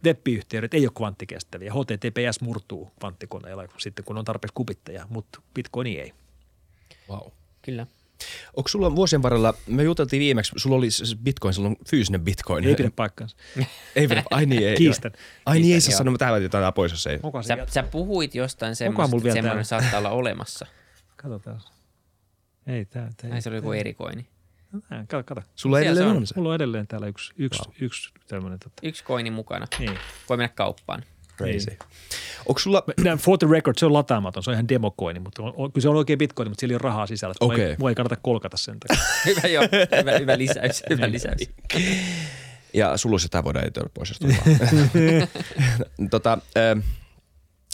web-yhteydet ei ole kvanttikestäviä. HTTPS murtuu kvanttikoneilla sitten, kun on tarpeeksi kupitteja, mutta Bitcoin ei. Wow. Kyllä. Onko sulla vuosien varrella, me juteltiin viimeksi, sulla oli se bitcoin, sulla on fyysinen bitcoin. Ei pidä paikkansa. ei pidä, ai niin ei. Kiistän. Ai niin ei saa sanoa, tähän jotain pois, jos ei. Sä, sä puhuit jostain semmoista, että semmoinen täällä? saattaa olla olemassa. Katsotaan. Ei, tämä, tämä Ai se oli joku erikoini. Kato, kato. Sulla Siellä edelleen se on. on se. Mulla on edelleen täällä yksi, yksi, wow. yksi tämmöinen. Tota. Yksi koini mukana. Niin. Voi mennä kauppaan. Crazy. Onko sulla, For the record, se on lataamaton, se on ihan demokoini, mutta on, on, kyllä se on oikein bitcoin, mutta siellä ei ole rahaa sisällä. Mua ei- Okei. Mua ei kannata kolkata sen takia. hyvä joo, hyvä, hyvä lisäys, hyvä lisäys. ja sulla olisi jotain voidaan editoida pois, jos tota, ähm,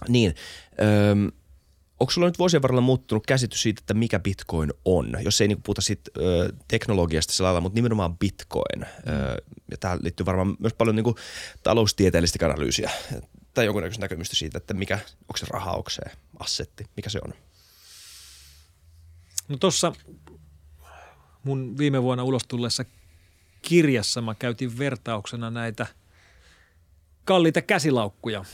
niin, ähm, onko sulla nyt vuosien varrella muuttunut käsitys siitä, että mikä bitcoin on? Jos ei niinku puhuta siitä ö, teknologiasta sillä lailla, mutta nimenomaan bitcoin. Ö, ja tähän liittyy varmaan myös paljon niinku taloustieteellistä analyysiä tai jonkunnäköistä näkemystä siitä, että mikä, onko se raha, onko se assetti, mikä se on? No tuossa mun viime vuonna ulos tulleessa kirjassa mä käytin vertauksena näitä kalliita käsilaukkuja.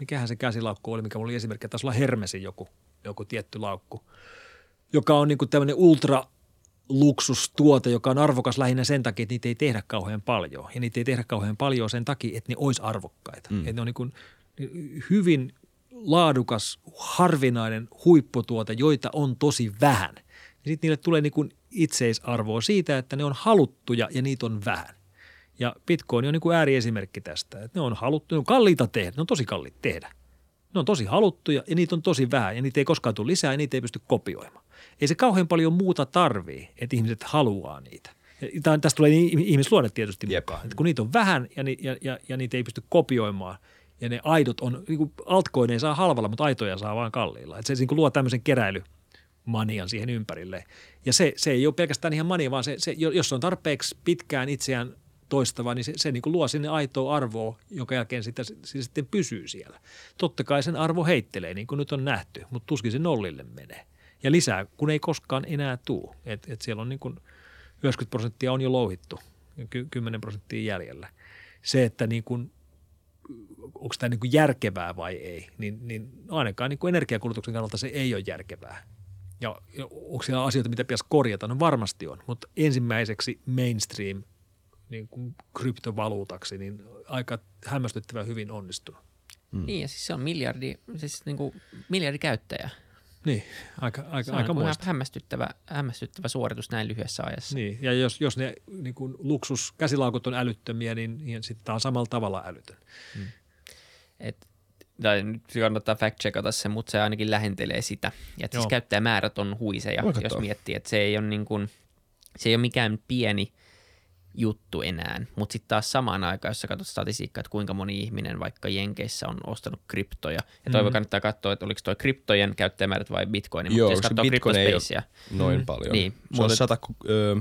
Mikähän se käsilaukku oli, mikä mulla oli esimerkki, taisi olla Hermesin joku, joku tietty laukku, joka on niinku tämmöinen ultra luksustuote, joka on arvokas lähinnä sen takia, että niitä ei tehdä kauhean paljon. Ja niitä ei tehdä kauhean paljon sen takia, että ne olisi arvokkaita. Mm. Että ne on niin kuin hyvin laadukas, harvinainen huipputuote, joita on tosi vähän. Ja sitten niille tulee niin kuin itseisarvoa siitä, että ne on haluttuja ja niitä on vähän. Ja Bitcoin on niin kuin ääriesimerkki tästä. Että ne on haluttu, ne on kalliita tehdä, ne on tosi kalliita tehdä. Ne on tosi haluttuja ja niitä on tosi vähän ja niitä ei koskaan tule lisää ja niitä ei pysty kopioimaan. Ei se kauhean paljon muuta tarvii, että ihmiset haluaa niitä. Tästä tulee niin ihmisluonne tietysti Jep. mukaan. Että kun niitä on vähän ja, ni, ja, ja, ja niitä ei pysty kopioimaan ja ne aidot on, niin kuin altcoin ei saa halvalla, mutta aitoja saa vaan kalliilla. Että se niin kuin luo tämmöisen keräilymanian siihen ympärille. Ja se, se ei ole pelkästään ihan mania, vaan se, se, jos on tarpeeksi pitkään itseään toistava, niin se, se niin kuin luo sinne aitoa arvoa, jonka jälkeen sitä, se sitten pysyy siellä. Totta kai sen arvo heittelee, niin kuin nyt on nähty, mutta tuskin se nollille menee. Ja lisää, kun ei koskaan enää tuu. Et, et siellä on niin kuin 90 prosenttia on jo louhittu, ja ky- 10 prosenttia jäljellä. Se, että niin kuin, onko tämä niin kuin järkevää vai ei, niin, niin ainakaan niin kuin energiakulutuksen kannalta se ei ole järkevää. Ja onko siellä asioita, mitä pitäisi korjata? No varmasti on, mutta ensimmäiseksi mainstream niin kuin kryptovaluutaksi, niin aika hämmästyttävän hyvin onnistunut. Mm. Niin ja siis se on miljardi, siis niin kuin miljardi käyttäjää. Niin, aika, aika, on aika niin hämmästyttävä, hämmästyttävä suoritus näin lyhyessä ajassa. Niin, ja jos, jos ne niin kuin luksuskäsilaukut on älyttömiä, niin, niin sitten tämä on samalla tavalla älytön. Et, tai nyt kannattaa fact-checkata se, mutta se ainakin lähentelee sitä. Ja siis käyttäjämäärät on huiseja, Voi jos katsoa. miettii, että se ei ole niin kuin, se ei ole mikään pieni juttu enää. Mutta sitten taas samaan aikaan, jos sä katsot statistiikkaa, että kuinka moni ihminen vaikka Jenkeissä on ostanut kryptoja. Ja toivon Mhm. kannattaa katsoa, että oliko toi kryptojen käyttäjämäärät vai bitcoinin. Joo, Mutta jos katsoo Bitcoin ei ole noin Mm. paljon. Niin, se on mutta- 100, ö,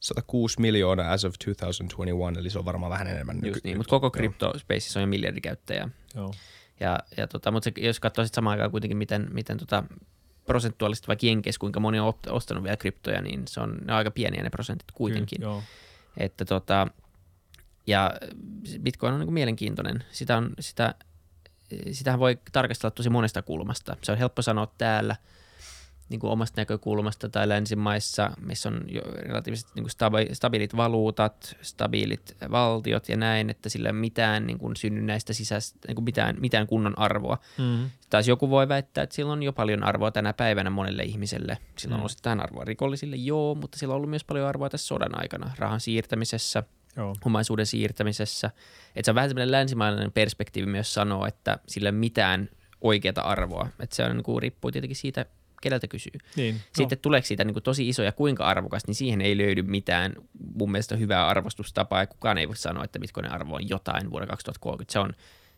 106 miljoonaa as of 2021, eli se on varmaan vähän enemmän. just nyky- niin, mutta koko Joo. CryptoSpaceissa on jo miljardi käyttäjää. Joo. Ja, ja tota, mutta se, jos katsoo sitten samaan aikaan kuitenkin, miten, miten tota, prosentuaalisesti vaikka Jenkeissä, kuinka moni on ostanut vielä kryptoja, niin se on, ne on aika pieniä ne prosentit kuitenkin. Kyllä, joo. Että tota, ja Bitcoin on niin mielenkiintoinen. Sitä on, sitä, sitähän voi tarkastella tosi monesta kulmasta. Se on helppo sanoa täällä niin kuin omasta näkökulmasta tai länsimaissa, missä on jo relatiivisesti niin kuin stabi- stabiilit valuutat, stabiilit valtiot ja näin, että sillä ei ole mitään niin kuin synny näistä sisäistä, niin kuin mitään, mitään kunnon arvoa. Mm-hmm. Taas joku voi väittää, että sillä on jo paljon arvoa tänä päivänä monelle ihmiselle. Sillä on Mm. osittain arvoa rikollisille, joo, mutta sillä on ollut myös paljon arvoa tässä sodan aikana, rahan siirtämisessä, Joo. omaisuuden siirtämisessä. Että se on vähän semmoinen länsimainen perspektiivi myös sanoa, että sillä ei mitään oikeata arvoa. Että se on, niin kuin, riippuu tietenkin siitä, Keneltä kysyy? Niin, no. Sitten tuleeko siitä niin kuin tosi iso ja kuinka arvokas, niin siihen ei löydy mitään mun mielestä hyvää arvostustapaa ja kukaan ei voi sanoa, että Bitcoinin arvo on jotain vuonna 2030. Se on,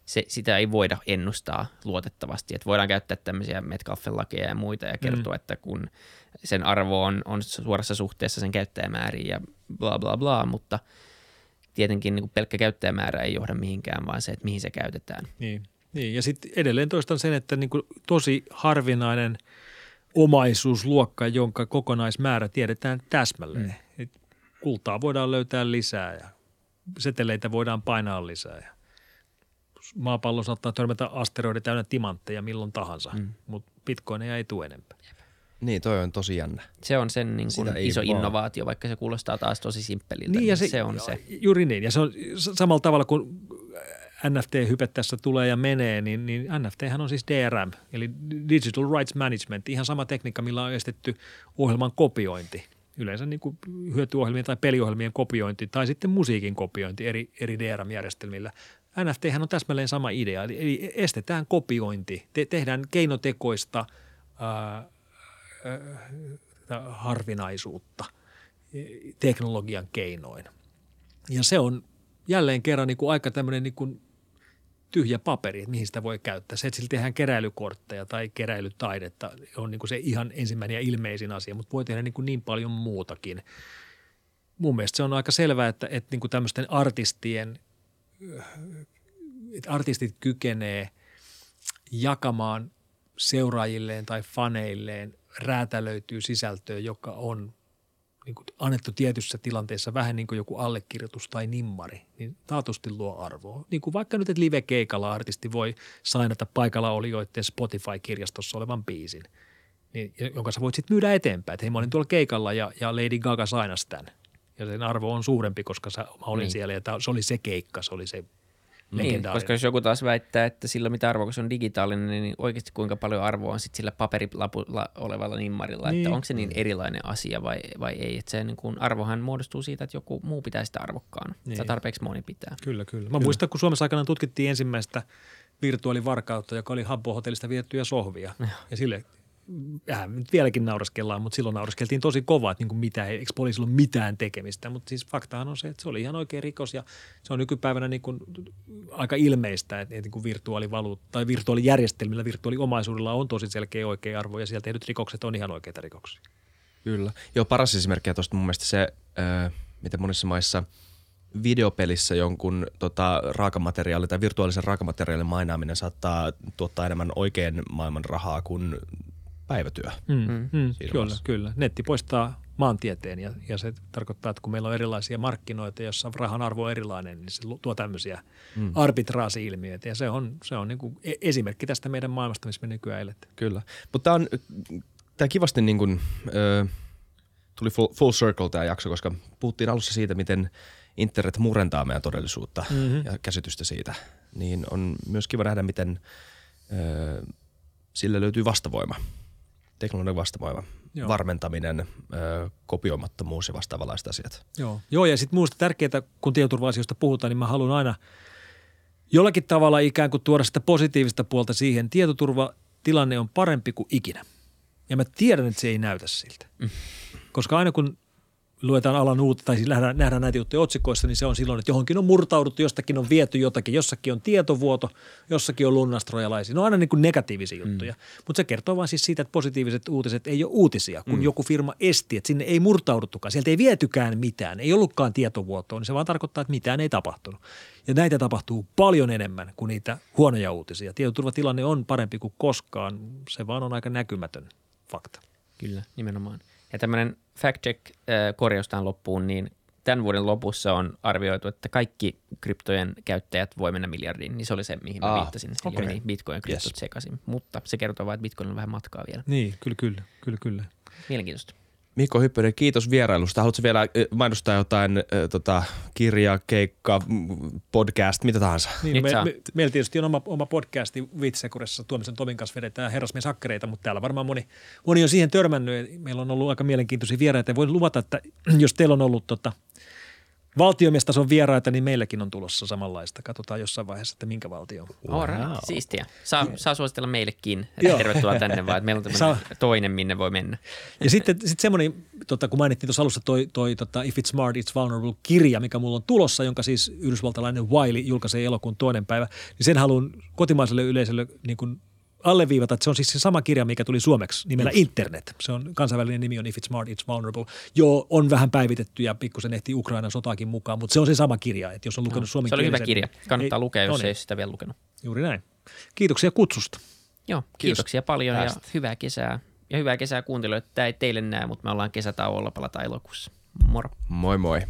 se, sitä ei voida ennustaa luotettavasti. Että voidaan käyttää tämmöisiä Metcalfen lakeja ja muita ja kertoa, mm. että kun sen arvo on, on suorassa suhteessa sen käyttäjämääriin ja bla bla bla, mutta tietenkin niin kuin pelkkä käyttäjämäärä ei johda mihinkään, vaan se, että mihin se käytetään. Niin, niin. ja sitten edelleen toistan sen, että niin kuin tosi harvinainen omaisuusluokka, jonka kokonaismäärä tiedetään täsmälleen. Mm. kultaa voidaan löytää lisää ja seteleitä voidaan painaa lisää ja maapallo saattaa törmätä asteroidi täynnä timantteja milloin tahansa, mm. mutta bitcoineja ei tule enempää. Niin, toi on tosi jännä. Se on sen niin kuin iso vaan. innovaatio, vaikka se kuulostaa taas tosi simppeliltä. Niin, ja se, niin se on se. Juuri niin, ja se on samalla tavalla kuin NFT-hype tässä tulee ja menee, niin, niin NFT on siis DRM, eli Digital Rights Management, ihan sama tekniikka, millä on estetty ohjelman kopiointi. Yleensä niin kuin hyötyohjelmien tai peliohjelmien kopiointi tai sitten musiikin kopiointi eri, eri DRM-järjestelmillä. NFT on täsmälleen sama idea, eli, eli estetään kopiointi, Te, tehdään keinotekoista ää, harvinaisuutta teknologian keinoin. Ja se on jälleen kerran niin kuin aika tämmöinen niin kuin tyhjä paperi, että mihin sitä voi käyttää. Se, että sillä tehdään keräilykortteja tai keräilytaidetta on niin kuin se ihan ensimmäinen ja ilmeisin asia, mutta voi tehdä niin, kuin niin paljon muutakin. Mun mielestä se on aika selvää, että, että niin kuin tämmöisten artistien, että artistit kykenee jakamaan seuraajilleen tai faneilleen räätälöityy sisältöä, joka on niin kuin annettu tietyssä tilanteessa vähän niin kuin joku allekirjoitus tai nimmari, niin taatusti luo arvoa. Niin kuin vaikka nyt, että live-keikalla artisti voi sainata paikalla olijoiden Spotify-kirjastossa olevan biisin, niin, jonka sä voit sitten myydä eteenpäin. Että hei, mä olin tuolla keikalla ja, ja Lady Gaga sainasi tämän. Ja sen arvo on suurempi, koska sä, mä olin niin. siellä ja tää, se oli se keikka, se oli se niin, koska jos joku taas väittää, että sillä mitä arvoa, kun se on digitaalinen, niin oikeasti kuinka paljon arvoa on sit sillä paperilapulla olevalla nimmarilla, niin. että onko se niin erilainen asia vai, vai ei. Että se niin kun arvohan muodostuu siitä, että joku muu pitää sitä arvokkaana, niin. tai tarpeeksi moni pitää. Kyllä, kyllä. Mä kyllä. muistan, kun Suomessa aikanaan tutkittiin ensimmäistä virtuaalivarkautta, joka oli Habbo-hotellista viettyjä sohvia. Ja sille äh, nyt vieläkin nauraskellaan, mutta silloin nauraskeltiin tosi kovaa, että niin kuin mitä, eikö poliisilla ole mitään tekemistä. Mutta siis faktahan on se, että se oli ihan oikea rikos ja se on nykypäivänä niin kuin aika ilmeistä, että, niin kuin virtuaalivaluut tai virtuaalijärjestelmillä, virtuaaliomaisuudella on tosi selkeä oikea arvo ja sieltä tehdyt rikokset on ihan oikeita rikoksia. Kyllä. Joo, paras esimerkki tuosta mun mielestä se, äh, miten monissa maissa videopelissä jonkun tota, raakamateriaali tai virtuaalisen raakamateriaalin mainaaminen saattaa tuottaa enemmän oikein maailman rahaa kuin päivätyö. Mm, mm, mm kyllä, kyllä. Netti poistaa maantieteen ja, ja se tarkoittaa, että kun meillä on erilaisia markkinoita, jossa rahan arvo on erilainen, niin se tuo tämmöisiä mm. arbitraasi-ilmiöitä ja se on, se on niin kuin e-, esimerkki tästä meidän maailmasta, missä me nykyään eletään. Kyllä, mutta tämä on tämä kivasti niin kuin, ö, tuli full, full circle tämä jakso, koska puhuttiin alussa siitä, miten internet murentaa meidän todellisuutta mm-hmm. ja käsitystä siitä, niin on myös kiva nähdä, miten ö, sille löytyy vastavoima – teknologian vastavoima, Joo. varmentaminen, ö, kopioimattomuus ja vastaavanlaiset asiat. Joo, Joo ja sitten minusta tärkeää, kun tietoturva-asioista puhutaan, niin mä haluan aina jollakin tavalla ikään kuin tuoda sitä positiivista puolta siihen. Tietoturvatilanne on parempi kuin ikinä. Ja mä tiedän, että se ei näytä siltä. Mm. Koska aina kun luetaan alan uutta, tai siis nähdään, nähdään näitä juttuja otsikoissa, niin se on silloin, että johonkin on murtauduttu, jostakin on viety jotakin, jossakin on tietovuoto, jossakin on lunnastrojalaisia. Ne on aina niin kuin negatiivisia mm. juttuja, mm. mutta se kertoo vain siis siitä, että positiiviset uutiset ei ole uutisia, kun mm. joku firma esti, että sinne ei murtauduttukaan, sieltä ei vietykään mitään, ei ollutkaan tietovuotoa, niin se vaan tarkoittaa, että mitään ei tapahtunut. Ja näitä tapahtuu paljon enemmän kuin niitä huonoja uutisia. Tietoturvatilanne on parempi kuin koskaan, se vaan on aika näkymätön fakta. Kyllä, nimenomaan. Ja tämmöinen fact check korjaus tähän loppuun, niin tämän vuoden lopussa on arvioitu, että kaikki kryptojen käyttäjät voi mennä miljardiin, niin se oli se, mihin mä ah, viittasin. Okay. Eli bitcoin kryptot yes. sekaisin. Mutta se kertoo vain, että bitcoin on vähän matkaa vielä. Niin, kyllä, kyllä, kyllä, kyllä. Mielenkiintoista. Mikko Hyppönen, kiitos vierailusta. Haluatko vielä mainostaa jotain äh, tota, kirja, keikka, podcast, mitä tahansa? Niin, me, me, meillä tietysti on oma, oma podcasti Vitsekuressa. Tuomisen Tomin kanssa vedetään herrasmieshakkereita, mutta täällä varmaan moni, moni on siihen törmännyt. Meillä on ollut aika mielenkiintoisia vieraita. Voin luvata, että jos teillä on ollut tota, valtiomestason vieraita, niin meilläkin on tulossa samanlaista. Katsotaan jossain vaiheessa, että minkä valtio. All right. Siistiä. Saa, saa suositella meillekin, tervetuloa tänne vaan, että meillä on tämmöinen toinen, minne voi mennä. Ja sitten sit semmoinen, tota, kun mainittiin tuossa alussa toi, toi tota, If It's Smart, It's Vulnerable kirja, mikä mulla on tulossa, jonka siis yhdysvaltalainen Wiley julkaisee elokuun toinen päivä, niin sen haluan kotimaiselle yleisölle niin kuin alleviivata, että se on siis se sama kirja, mikä tuli suomeksi nimellä Internet. Se on kansainvälinen nimi on If It's Smart, It's Vulnerable. Joo, on vähän päivitetty ja pikkusen ehti Ukrainan sotaakin mukaan, mutta se on se sama kirja, että jos on lukenut suomen Se oli hyvä kirja. Kannattaa ei, lukea, jos no niin, ei sitä vielä lukenut. Juuri näin. Kiitoksia kutsusta. Joo, kiitoksia paljon tästä. ja hyvää kesää. Ja hyvää kesää kuuntelijoille. Tämä ei teille näe, mutta me ollaan kesätauolla, palataan elokuussa. Moro. Moi moi.